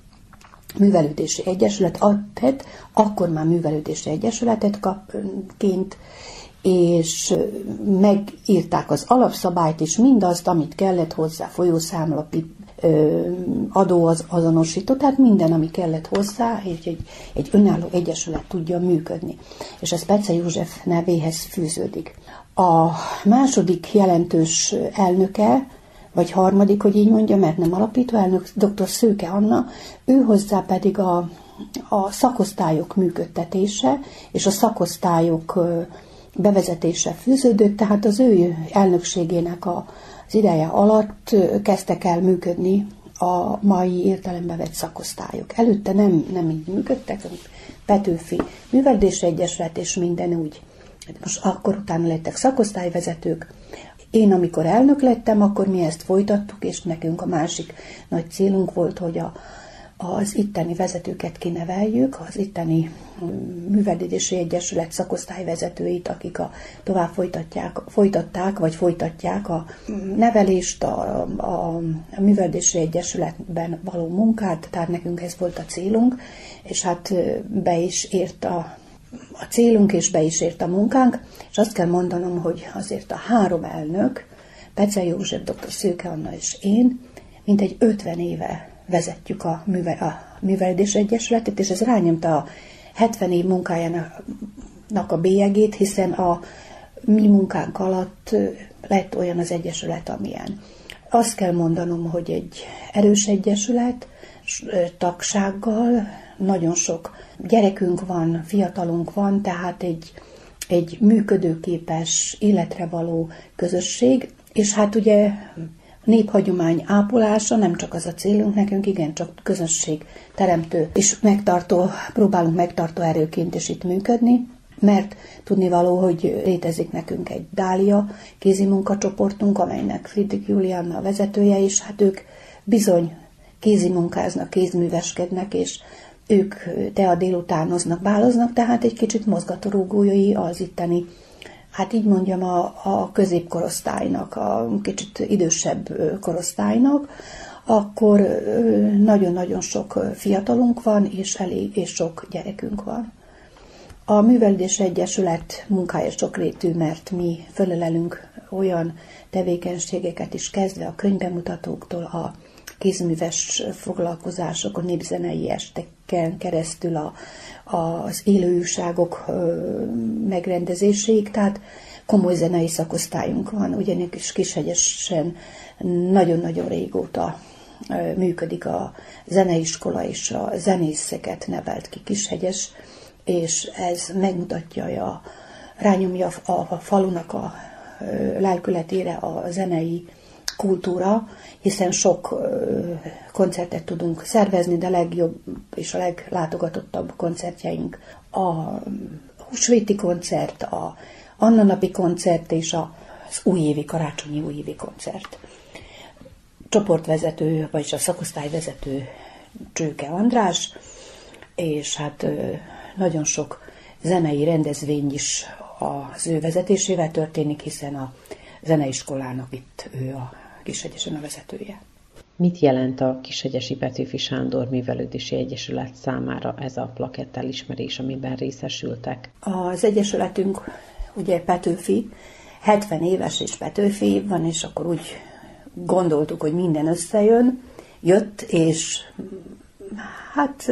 művelődési egyesület, tett, akkor már művelődési egyesületet kapként, és megírták az alapszabályt és mindazt, amit kellett hozzá, folyószámla, adó az azonosító, tehát minden, ami kellett hozzá, és egy, egy önálló egyesület tudja működni. És ez Pece József nevéhez fűződik. A második jelentős elnöke, vagy harmadik, hogy így mondja, mert nem alapító elnök, dr. Szőke Anna, ő hozzá pedig a, a szakosztályok működtetése, és a szakosztályok bevezetése fűződött, tehát az ő elnökségének a, az ideje alatt kezdtek el működni a mai értelembe vett szakosztályok. Előtte nem, nem így működtek, Petőfi Műveldés Egyesület és minden úgy most akkor utána lettek szakosztályvezetők. Én, amikor elnök lettem, akkor mi ezt folytattuk, és nekünk a másik nagy célunk volt, hogy a, az itteni vezetőket kineveljük, az itteni mm, művelődési egyesület szakosztályvezetőit, akik a, tovább folytatják, folytatták, vagy folytatják a nevelést, a, a, a művelődési egyesületben való munkát, tehát nekünk ez volt a célunk, és hát be is ért a a célunk, és be is ért a munkánk, és azt kell mondanom, hogy azért a három elnök, Pece József, dr. Szőke Anna és én, mint egy 50 éve vezetjük a, műve, a Művelődés Egyesületet, és ez rányomta a 70 év munkájának a bélyegét, hiszen a mi munkánk alatt lett olyan az Egyesület, amilyen. Azt kell mondanom, hogy egy erős egyesület, tagsággal, nagyon sok gyerekünk van, fiatalunk van, tehát egy, egy működőképes, életre való közösség, és hát ugye néphagyomány ápolása nem csak az a célunk nekünk, igen, csak közösség teremtő és megtartó, próbálunk megtartó erőként is itt működni, mert tudnivaló, hogy létezik nekünk egy Dália kézi munkacsoportunk, amelynek Friedrich Julianna a vezetője, és hát ők bizony kézi munkáznak, kézműveskednek, és ők te a délutánoznak, báloznak, tehát egy kicsit mozgatórugói az itteni hát így mondjam, a, a középkorosztálynak, a kicsit idősebb korosztálynak, akkor nagyon-nagyon sok fiatalunk van, és elég, és sok gyerekünk van. A Művelődés Egyesület munkája sokrétű, mert mi fölelelünk olyan tevékenységeket is kezdve a könyvbemutatóktól, a kézműves foglalkozások, a népzenei esteken keresztül a, az élőságok megrendezéséig, tehát komoly zenei szakosztályunk van, ugyanis Kishegyesen nagyon-nagyon régóta működik a zeneiskola, és a zenészeket nevelt ki Kishegyes, és ez megmutatja, a, rányomja a, a falunak a lelkületére a zenei kultúra, hiszen sok koncertet tudunk szervezni, de a legjobb és a leglátogatottabb koncertjeink a húsvéti koncert, a Anna napi koncert és az újévi, karácsonyi újévi koncert. Csoportvezető, vagyis a szakosztályvezető Csőke András, és hát nagyon sok zenei rendezvény is az ő vezetésével történik, hiszen a zeneiskolának itt ő a Kishegyesen a vezetője. Mit jelent a Kishegyesi Petőfi Sándor Művelődési Egyesület számára ez a plakett elismerés, amiben részesültek? Az Egyesületünk ugye Petőfi, 70 éves és Petőfi van, és akkor úgy gondoltuk, hogy minden összejön, jött, és hát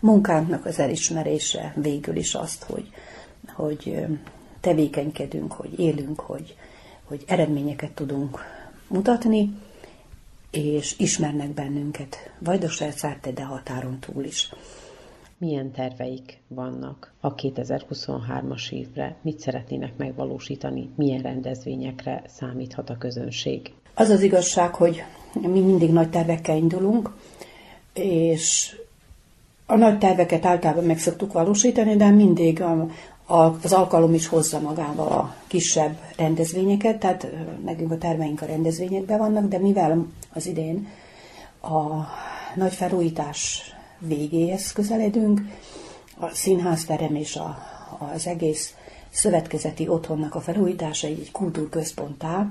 munkánknak az elismerése végül is azt, hogy, hogy tevékenykedünk, hogy élünk, hogy, hogy eredményeket tudunk mutatni, és ismernek bennünket, Vajdaságszárte, de határon túl is. Milyen terveik vannak a 2023-as évre? Mit szeretnének megvalósítani? Milyen rendezvényekre számíthat a közönség? Az az igazság, hogy mi mindig nagy tervekkel indulunk, és a nagy terveket általában meg szoktuk valósítani, de mindig a, az alkalom is hozza magával a kisebb rendezvényeket, tehát nekünk a termeink a rendezvényekben vannak, de mivel az idén a nagy felújítás végéhez közeledünk, a színházterem és a, az egész szövetkezeti otthonnak a felújítása egy kultúrközponttá,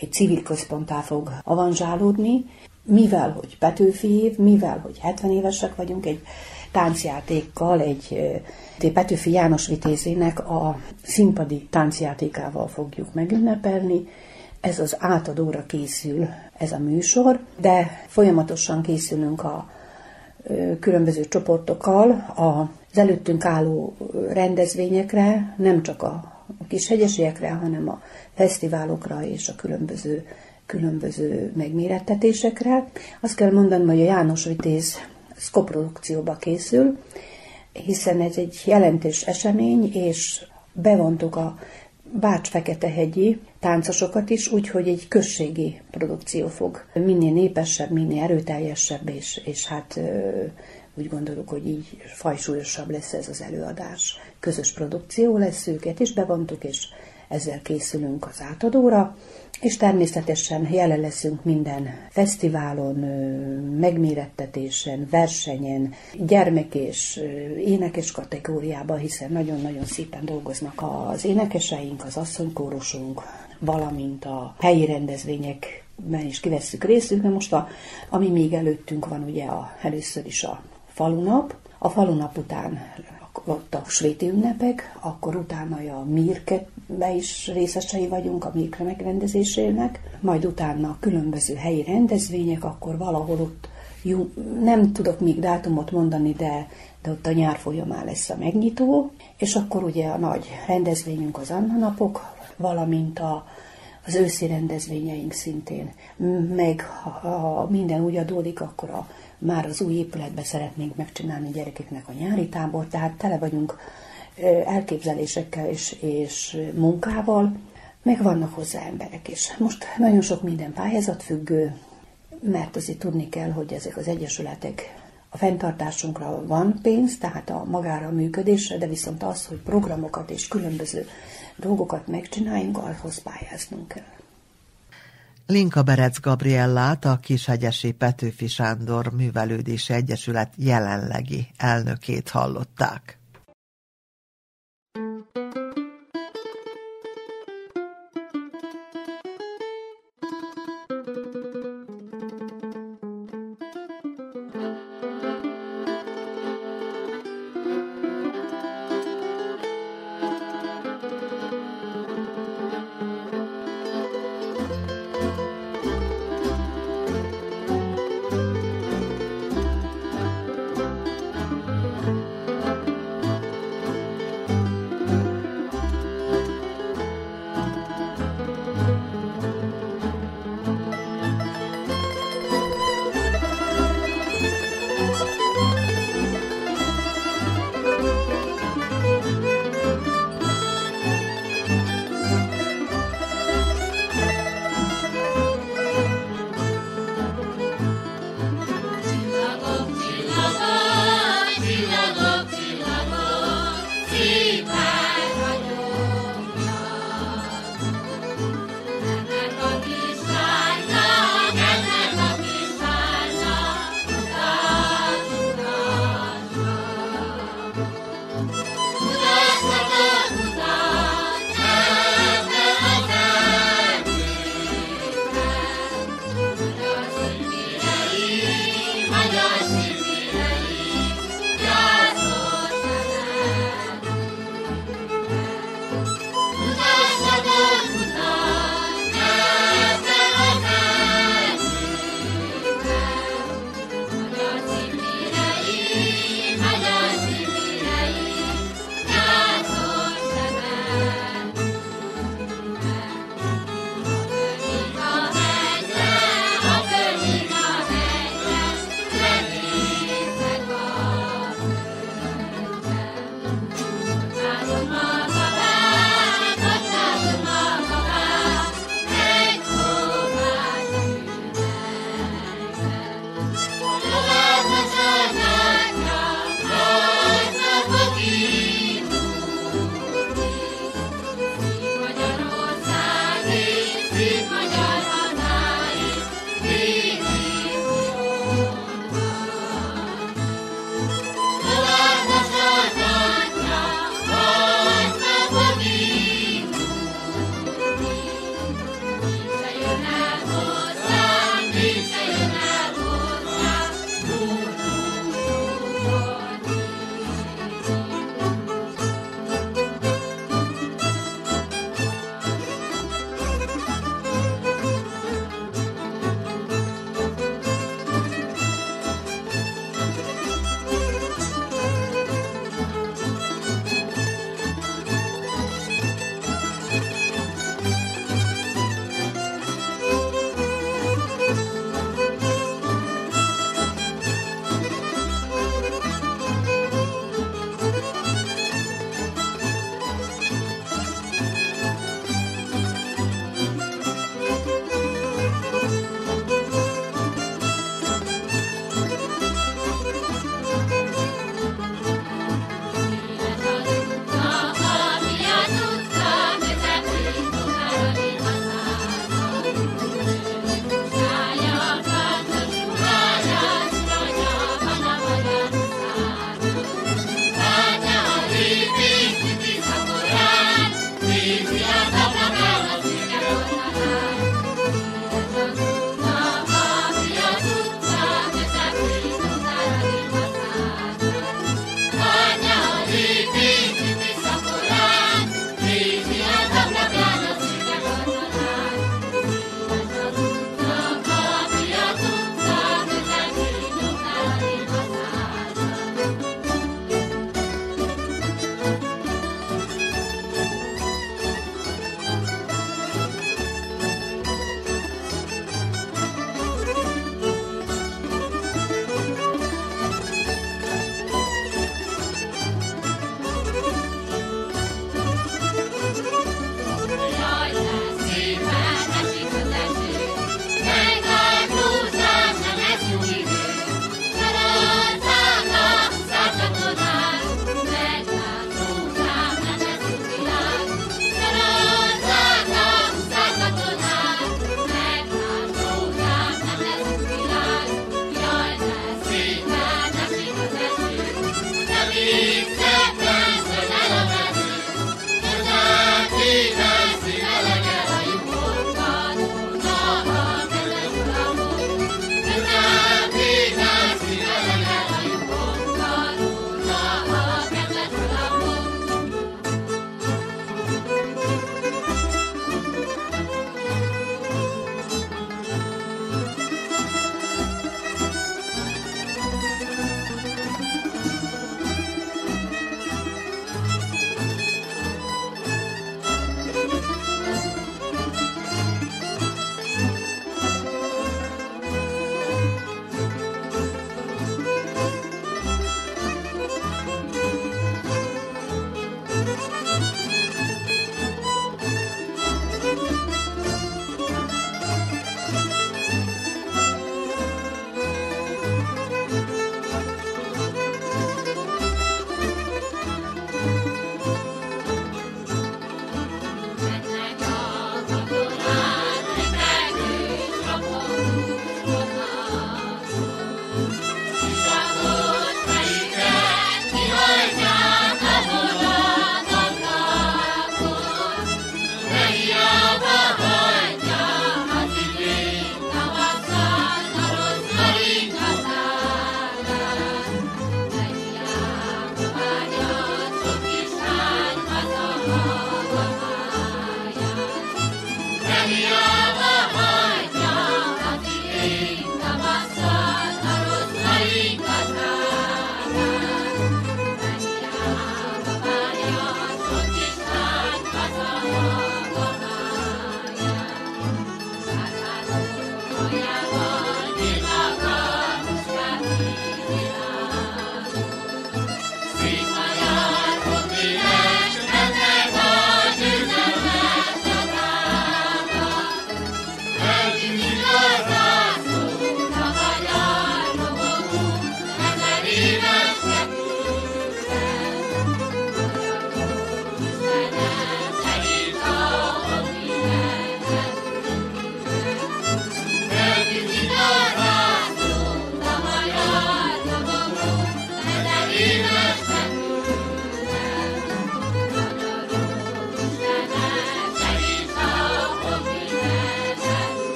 egy civil központtá fog avanzsálódni, mivel, hogy Petőfi év, mivel, hogy 70 évesek vagyunk, egy táncjátékkal, egy Petőfi János Vitézének a színpadi táncjátékával fogjuk megünnepelni. Ez az átadóra készül ez a műsor, de folyamatosan készülünk a különböző csoportokkal az előttünk álló rendezvényekre, nem csak a kishegyesiekre, hanem a fesztiválokra és a különböző, különböző megmérettetésekre. Azt kell mondanom, hogy a János Vitéz szkoprodukcióba készül, hiszen ez egy jelentős esemény, és bevontuk a Bács-Fekete-hegyi táncosokat is, úgyhogy egy községi produkció fog minél népesebb, minél erőteljesebb, és, és hát úgy gondoljuk, hogy így fajsúlyosabb lesz ez az előadás. Közös produkció lesz, őket is bevontuk, és ezzel készülünk az átadóra és természetesen jelen leszünk minden fesztiválon, megmérettetésen, versenyen, gyermek és énekes kategóriában, hiszen nagyon-nagyon szépen dolgoznak az énekeseink, az asszonykórosunk, valamint a helyi rendezvényekben is kivesszük részünk, de most a, ami még előttünk van, ugye a, először is a falunap, a falunap után ott a svéti ünnepek, akkor utána a Mirketbe is részesei vagyunk a Mirke megrendezésének, majd utána különböző helyi rendezvények, akkor valahol ott jó, nem tudok még dátumot mondani, de, de ott a nyár folyamán lesz a megnyitó, és akkor ugye a nagy rendezvényünk az Anna napok, valamint a, az őszi rendezvényeink szintén. Meg ha minden úgy adódik, akkor a már az új épületbe szeretnénk megcsinálni gyerekeknek a nyári tábor, tehát tele vagyunk elképzelésekkel és, és munkával. meg vannak hozzá emberek is. Most nagyon sok minden pályázatfüggő, mert azért tudni kell, hogy ezek az egyesületek a fenntartásunkra van pénz, tehát a magára a működésre, de viszont az, hogy programokat és különböző dolgokat megcsináljunk, ahhoz pályáznunk kell. Linka Berec Gabriellát, a Kishegyesi Petőfi Sándor Művelődési Egyesület jelenlegi elnökét hallották.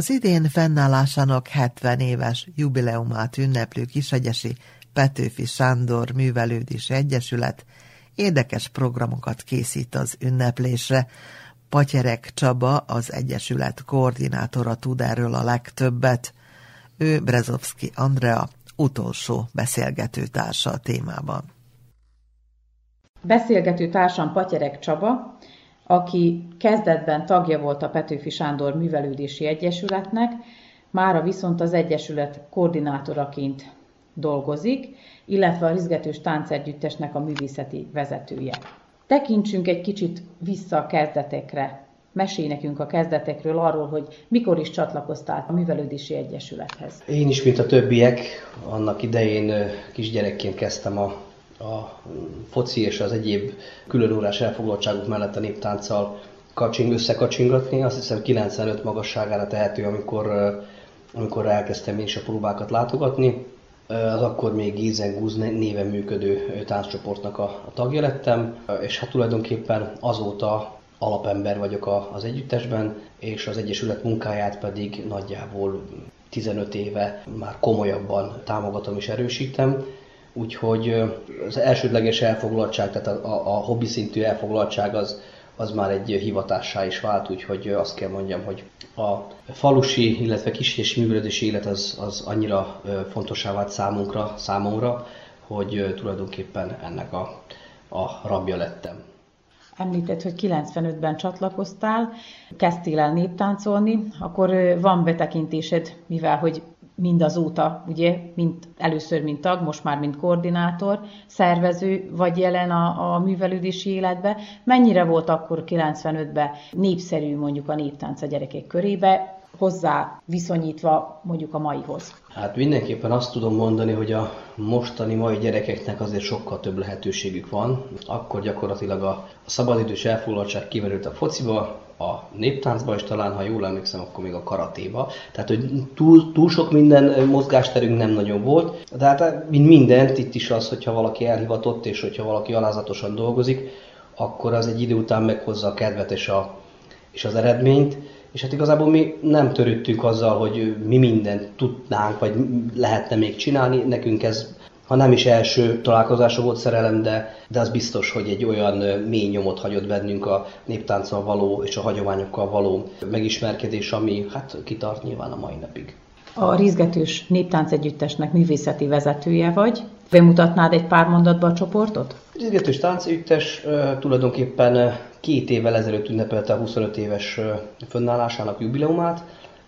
Az idén fennállásának 70 éves jubileumát ünneplő Kisegyesi Petőfi Sándor Művelődési Egyesület érdekes programokat készít az ünneplésre. Patyerek Csaba, az Egyesület koordinátora tud erről a legtöbbet. Ő Brezovski Andrea utolsó beszélgető társa a témában. Beszélgető társam Patyerek Csaba, aki kezdetben tagja volt a Petőfi Sándor Művelődési Egyesületnek, mára viszont az Egyesület koordinátoraként dolgozik, illetve a Rizgetős Táncegyüttesnek a művészeti vezetője. Tekintsünk egy kicsit vissza a kezdetekre. Mesélj nekünk a kezdetekről arról, hogy mikor is csatlakoztál a Művelődési Egyesülethez. Én is, mint a többiek, annak idején kisgyerekként kezdtem a a foci és az egyéb különórás elfoglaltságok mellett a néptánccal kacsing, összekacsingatni. Azt hiszem 95 magasságára tehető, amikor, amikor elkezdtem én is a próbákat látogatni. Az akkor még Gézen Gúz néven működő tánccsoportnak a, a tagja lettem, és hát tulajdonképpen azóta alapember vagyok az együttesben, és az Egyesület munkáját pedig nagyjából 15 éve már komolyabban támogatom és erősítem. Úgyhogy az elsődleges elfoglaltság, tehát a, a, a hobbi szintű elfoglaltság az, az már egy hivatássá is vált, úgyhogy azt kell mondjam, hogy a falusi, illetve kis és művelődési élet az, az annyira fontosá vált számunkra, számomra, hogy tulajdonképpen ennek a, a rabja lettem. Említett, hogy 95-ben csatlakoztál, kezdtél el néptáncolni, akkor van betekintésed, mivel hogy mindazóta, ugye, mint, először mint tag, most már mint koordinátor, szervező vagy jelen a, a művelődési életbe. Mennyire volt akkor 95-ben népszerű mondjuk a néptánc a gyerekek körébe? Hozzá viszonyítva mondjuk a maihoz? Hát mindenképpen azt tudom mondani, hogy a mostani mai gyerekeknek azért sokkal több lehetőségük van. Akkor gyakorlatilag a szabadidős elfoglaltság kimerült a fociba, a néptáncba, és talán, ha jól emlékszem, akkor még a karatéba. Tehát, hogy túl, túl sok minden mozgásterünk nem nagyon volt. De hát, mint mindent, itt is az, hogyha valaki elhivatott, és hogyha valaki alázatosan dolgozik, akkor az egy idő után meghozza a kedvet és, a, és az eredményt. És hát igazából mi nem törődtünk azzal, hogy mi mindent tudnánk, vagy lehetne még csinálni. Nekünk ez ha nem is első találkozása volt szerelem, de, de az biztos, hogy egy olyan mély nyomot hagyott bennünk a néptánccal való és a hagyományokkal való megismerkedés, ami hát kitart nyilván a mai napig. A Rizgetős Néptánc Együttesnek művészeti vezetője vagy. Bemutatnád egy pár mondatba a csoportot? A Rizgetős Táncegyüttes tulajdonképpen két évvel ezelőtt ünnepelte a 25 éves fönnállásának jubileumát,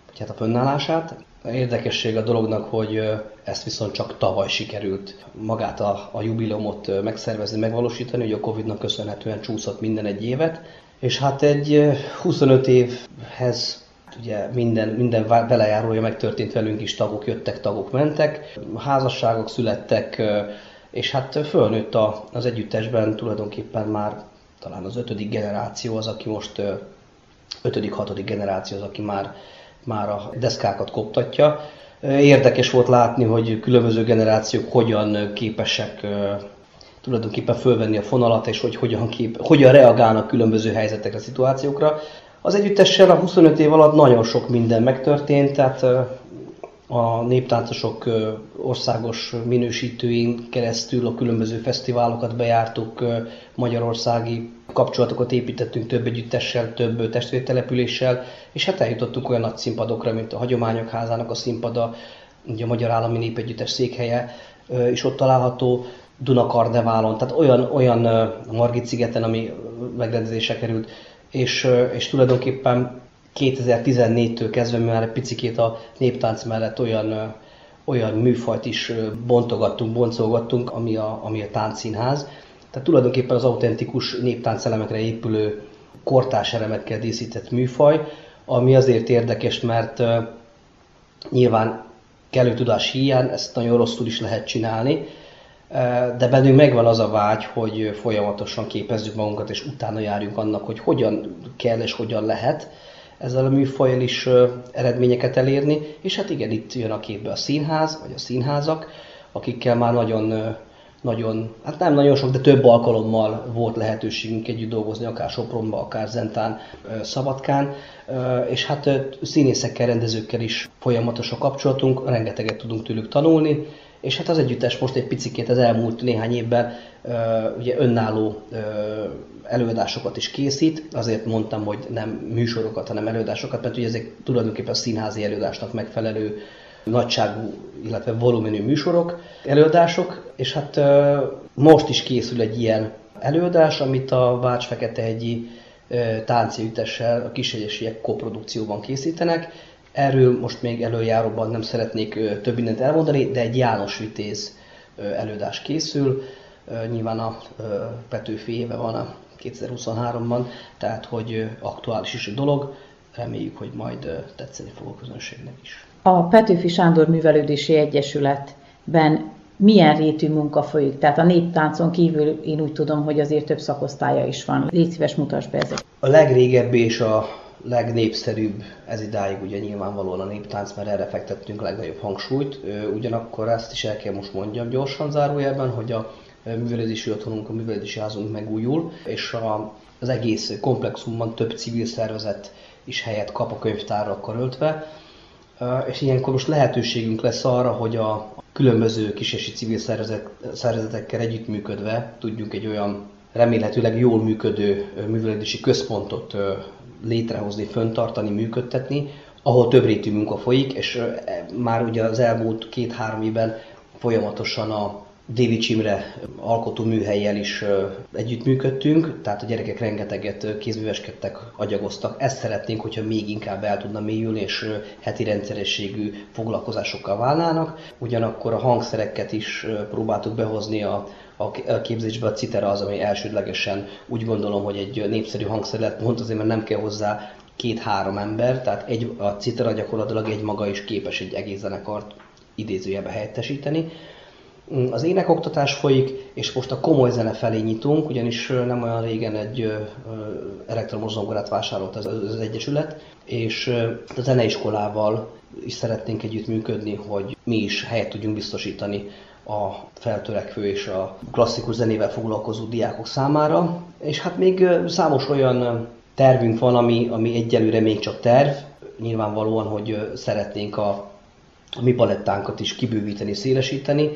vagy hát a fönnállását. Érdekesség a dolognak, hogy ezt viszont csak tavaly sikerült magát a, a jubileumot megszervezni, megvalósítani, hogy a Covid-nak köszönhetően csúszott minden egy évet, és hát egy 25 évhez ugye minden, minden belejárója megtörtént velünk is, tagok jöttek, tagok mentek, házasságok születtek, és hát fölnőtt az együttesben tulajdonképpen már talán az ötödik generáció az, aki most ötödik, hatodik generáció az, aki már már a deszkákat koptatja. Érdekes volt látni, hogy különböző generációk hogyan képesek tulajdonképpen fölvenni a fonalat, és hogy hogyan, kép, hogyan reagálnak különböző helyzetekre, szituációkra. Az együttessel a 25 év alatt nagyon sok minden megtörtént, tehát a néptáncosok országos minősítőin keresztül a különböző fesztiválokat bejártuk, magyarországi kapcsolatokat építettünk több együttessel, több testvértelepüléssel, és hát eljutottunk olyan nagy színpadokra, mint a Hagyományok Házának a színpada, ugye a Magyar Állami Népegyüttes székhelye is ott található, Duna Karneválon, tehát olyan, olyan Margit szigeten, ami megrendezésre került, és, és tulajdonképpen 2014-től kezdve mi már egy picikét a néptánc mellett olyan, olyan műfajt is bontogattunk, boncolgattunk, ami a, ami a táncszínház. Tehát tulajdonképpen az autentikus néptáncelemekre épülő kortás elemekkel díszített műfaj, ami azért érdekes, mert nyilván kellő tudás hiány, ezt nagyon rosszul is lehet csinálni, de bennünk megvan az a vágy, hogy folyamatosan képezzük magunkat, és utána járjunk annak, hogy hogyan kell és hogyan lehet ezzel a műfajjal is eredményeket elérni, és hát igen, itt jön a képbe a színház, vagy a színházak, akikkel már nagyon nagyon, hát nem nagyon sok, de több alkalommal volt lehetőségünk együtt dolgozni, akár Sopronban, akár Zentán, Szabadkán, és hát színészekkel, rendezőkkel is folyamatos a kapcsolatunk, rengeteget tudunk tőlük tanulni, és hát az együttes most egy picikét az elmúlt néhány évben ugye önálló előadásokat is készít, azért mondtam, hogy nem műsorokat, hanem előadásokat, mert ugye ezek tulajdonképpen a színházi előadásnak megfelelő nagyságú, illetve volumenű műsorok, előadások, és hát most is készül egy ilyen előadás, amit a Vács Fekete-hegyi táncéütessel a kisegyesiek koprodukcióban készítenek. Erről most még előjáróban nem szeretnék több mindent elmondani, de egy János Vitéz előadás készül. Nyilván a Petőfi éve van a 2023-ban, tehát hogy aktuális is a dolog. Reméljük, hogy majd tetszeni fog a közönségnek is. A Petőfi Sándor Művelődési Egyesületben milyen rétű munka folyik? Tehát a néptáncon kívül én úgy tudom, hogy azért több szakosztálya is van. Légy szíves, mutasd be ezeket. A legrégebbi és a legnépszerűbb ez idáig ugye nyilvánvalóan a néptánc, mert erre fektettünk a legnagyobb hangsúlyt. Ugyanakkor ezt is el kell most mondjam gyorsan zárójelben, hogy a művelődési otthonunk, a művelődési házunk megújul, és a, az egész komplexumban több civil szervezet is helyet kap a könyvtárakkal öltve és ilyenkor most lehetőségünk lesz arra, hogy a különböző kisesi civil szervezet, szervezetekkel együttműködve tudjunk egy olyan remélhetőleg jól működő művelődési központot létrehozni, föntartani, működtetni, ahol több rétű munka folyik, és már ugye az elmúlt két-három évben folyamatosan a Dévi Csimre alkotó műhelyjel is együttműködtünk, tehát a gyerekek rengeteget kézműveskedtek, agyagoztak. Ezt szeretnénk, hogyha még inkább el tudna mélyülni, és heti rendszerességű foglalkozásokkal válnának. Ugyanakkor a hangszereket is próbáltuk behozni a, a képzésbe. A citera az, ami elsődlegesen úgy gondolom, hogy egy népszerű hangszer lett, pont azért, mert nem kell hozzá két-három ember, tehát egy, a citera gyakorlatilag egy maga is képes egy egész zenekart idézőjebe helyettesíteni. Az énekoktatás folyik, és most a komoly zene felé nyitunk, ugyanis nem olyan régen egy elektromos zongorát vásárolt az, az Egyesület, és a zeneiskolával is szeretnénk együttműködni, hogy mi is helyet tudjunk biztosítani a feltörekvő és a klasszikus zenével foglalkozó diákok számára. És hát még számos olyan tervünk van, ami, ami egyelőre még csak terv. Nyilvánvalóan, hogy szeretnénk a, a mi palettánkat is kibővíteni, szélesíteni,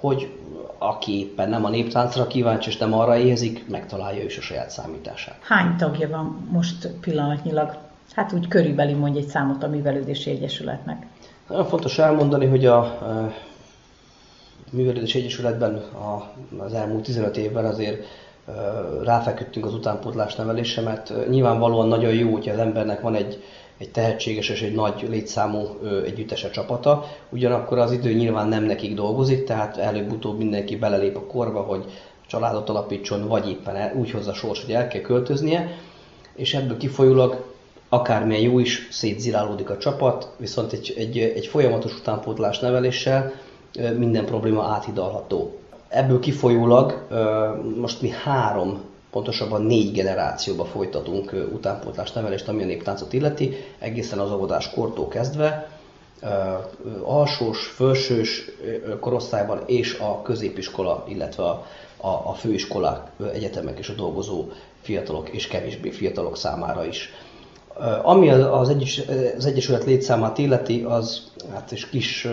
hogy aki éppen nem a néptáncra kíváncsi, és nem arra éhezik, megtalálja is a saját számítását. Hány tagja van most pillanatnyilag? Hát úgy körülbelül mondj egy számot a Művelődési Egyesületnek. Nagyon fontos elmondani, hogy a Művelődési Egyesületben a, az elmúlt 15 évben azért ráfeküdtünk az utánpótlás nevelésre, mert nyilvánvalóan nagyon jó, hogyha az embernek van egy, egy tehetséges és egy nagy létszámú együttese csapata, ugyanakkor az idő nyilván nem nekik dolgozik, tehát előbb-utóbb mindenki belelép a korba, hogy családot alapítson, vagy éppen úgy hozza sors, hogy el kell költöznie, és ebből kifolyólag akármilyen jó is, szétzirálódik a csapat, viszont egy, egy, egy folyamatos utánpótlás neveléssel minden probléma áthidalható. Ebből kifolyólag most mi három, pontosabban négy generációba folytatunk utánpótlás nevelést, ami a néptáncot illeti, egészen az óvodás kortól kezdve, alsós, felsős korosztályban és a középiskola, illetve a, a, a főiskolák, egyetemek és a dolgozó fiatalok és kevésbé fiatalok számára is. Ami az, egyes, az Egyesület létszámát illeti, az hát és kis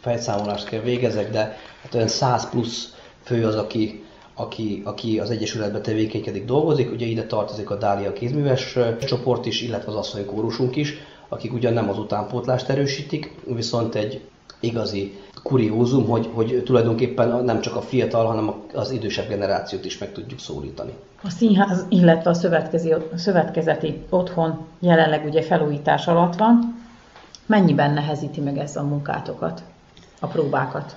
fejszámolást kell végezek, de hát olyan 100 plusz fő az, aki, aki, aki az Egyesületbe tevékenykedik, dolgozik. Ugye ide tartozik a Dália kézműves csoport is, illetve az asszonykórusunk is, akik ugyan nem az utánpótlást erősítik, viszont egy igazi kuriózum, hogy, hogy tulajdonképpen nem csak a fiatal, hanem az idősebb generációt is meg tudjuk szólítani. A színház, illetve a szövetkezeti otthon jelenleg ugye felújítás alatt van. Mennyiben nehezíti meg ezt a munkátokat, a próbákat?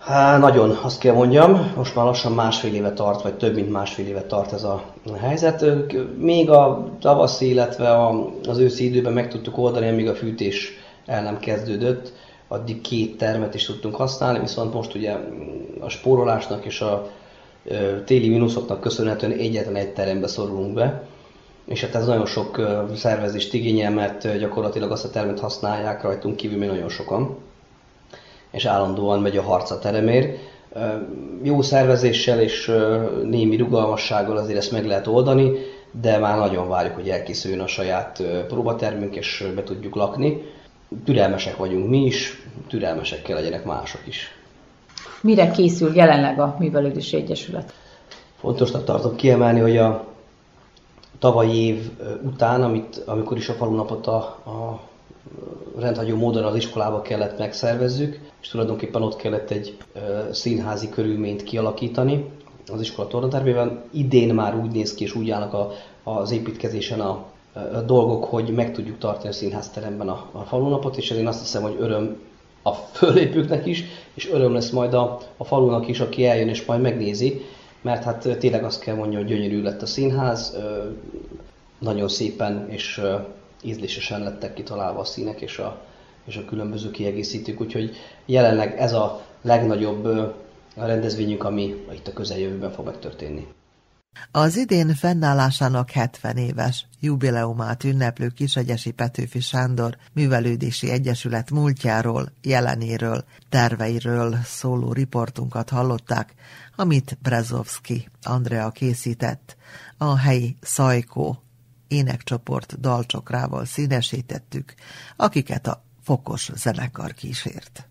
Há, nagyon, azt kell mondjam, most már lassan másfél éve tart, vagy több mint másfél éve tart ez a helyzet. Még a tavaszi, illetve az őszi időben meg tudtuk oldani, amíg a fűtés el nem kezdődött, addig két termet is tudtunk használni, viszont most ugye a spórolásnak és a téli mínuszoknak köszönhetően egyetlen egy terembe szorulunk be, és hát ez nagyon sok szervezést igényel, mert gyakorlatilag azt a termet használják rajtunk kívül még nagyon sokan, és állandóan megy a harc a teremért. Jó szervezéssel és némi rugalmassággal azért ezt meg lehet oldani, de már nagyon várjuk, hogy elkészüljön a saját próbatermünk, és be tudjuk lakni. Türelmesek vagyunk mi is, türelmesek kell legyenek mások is. Mire készül jelenleg a Művelődési Egyesület? Fontosnak tartom kiemelni, hogy a tavalyi év után, amit, amikor is a falunapot a, a rendhagyó módon az iskolába kellett megszervezzük, és tulajdonképpen ott kellett egy színházi körülményt kialakítani az iskola tornatervében. Idén már úgy néz ki, és úgy állnak a, az építkezésen a, a dolgok, hogy meg tudjuk tartani a színházteremben a, a falunapot, és én azt hiszem, hogy öröm a fölépőknek is, és öröm lesz majd a, a falunak is, aki eljön és majd megnézi, mert hát tényleg azt kell mondani, hogy gyönyörű lett a színház, nagyon szépen és ízlésesen lettek kitalálva a színek és a, és a különböző kiegészítők, úgyhogy jelenleg ez a legnagyobb rendezvényünk, ami itt a közeljövőben fog megtörténni. Az idén fennállásának 70 éves jubileumát ünneplő Kisegyesi Petőfi Sándor Művelődési Egyesület múltjáról, jelenéről, terveiről szóló riportunkat hallották, amit Brezovski Andrea készített. A helyi Szajkó énekcsoport dalcsokrával színesítettük, akiket a Fokos zenekar kísért.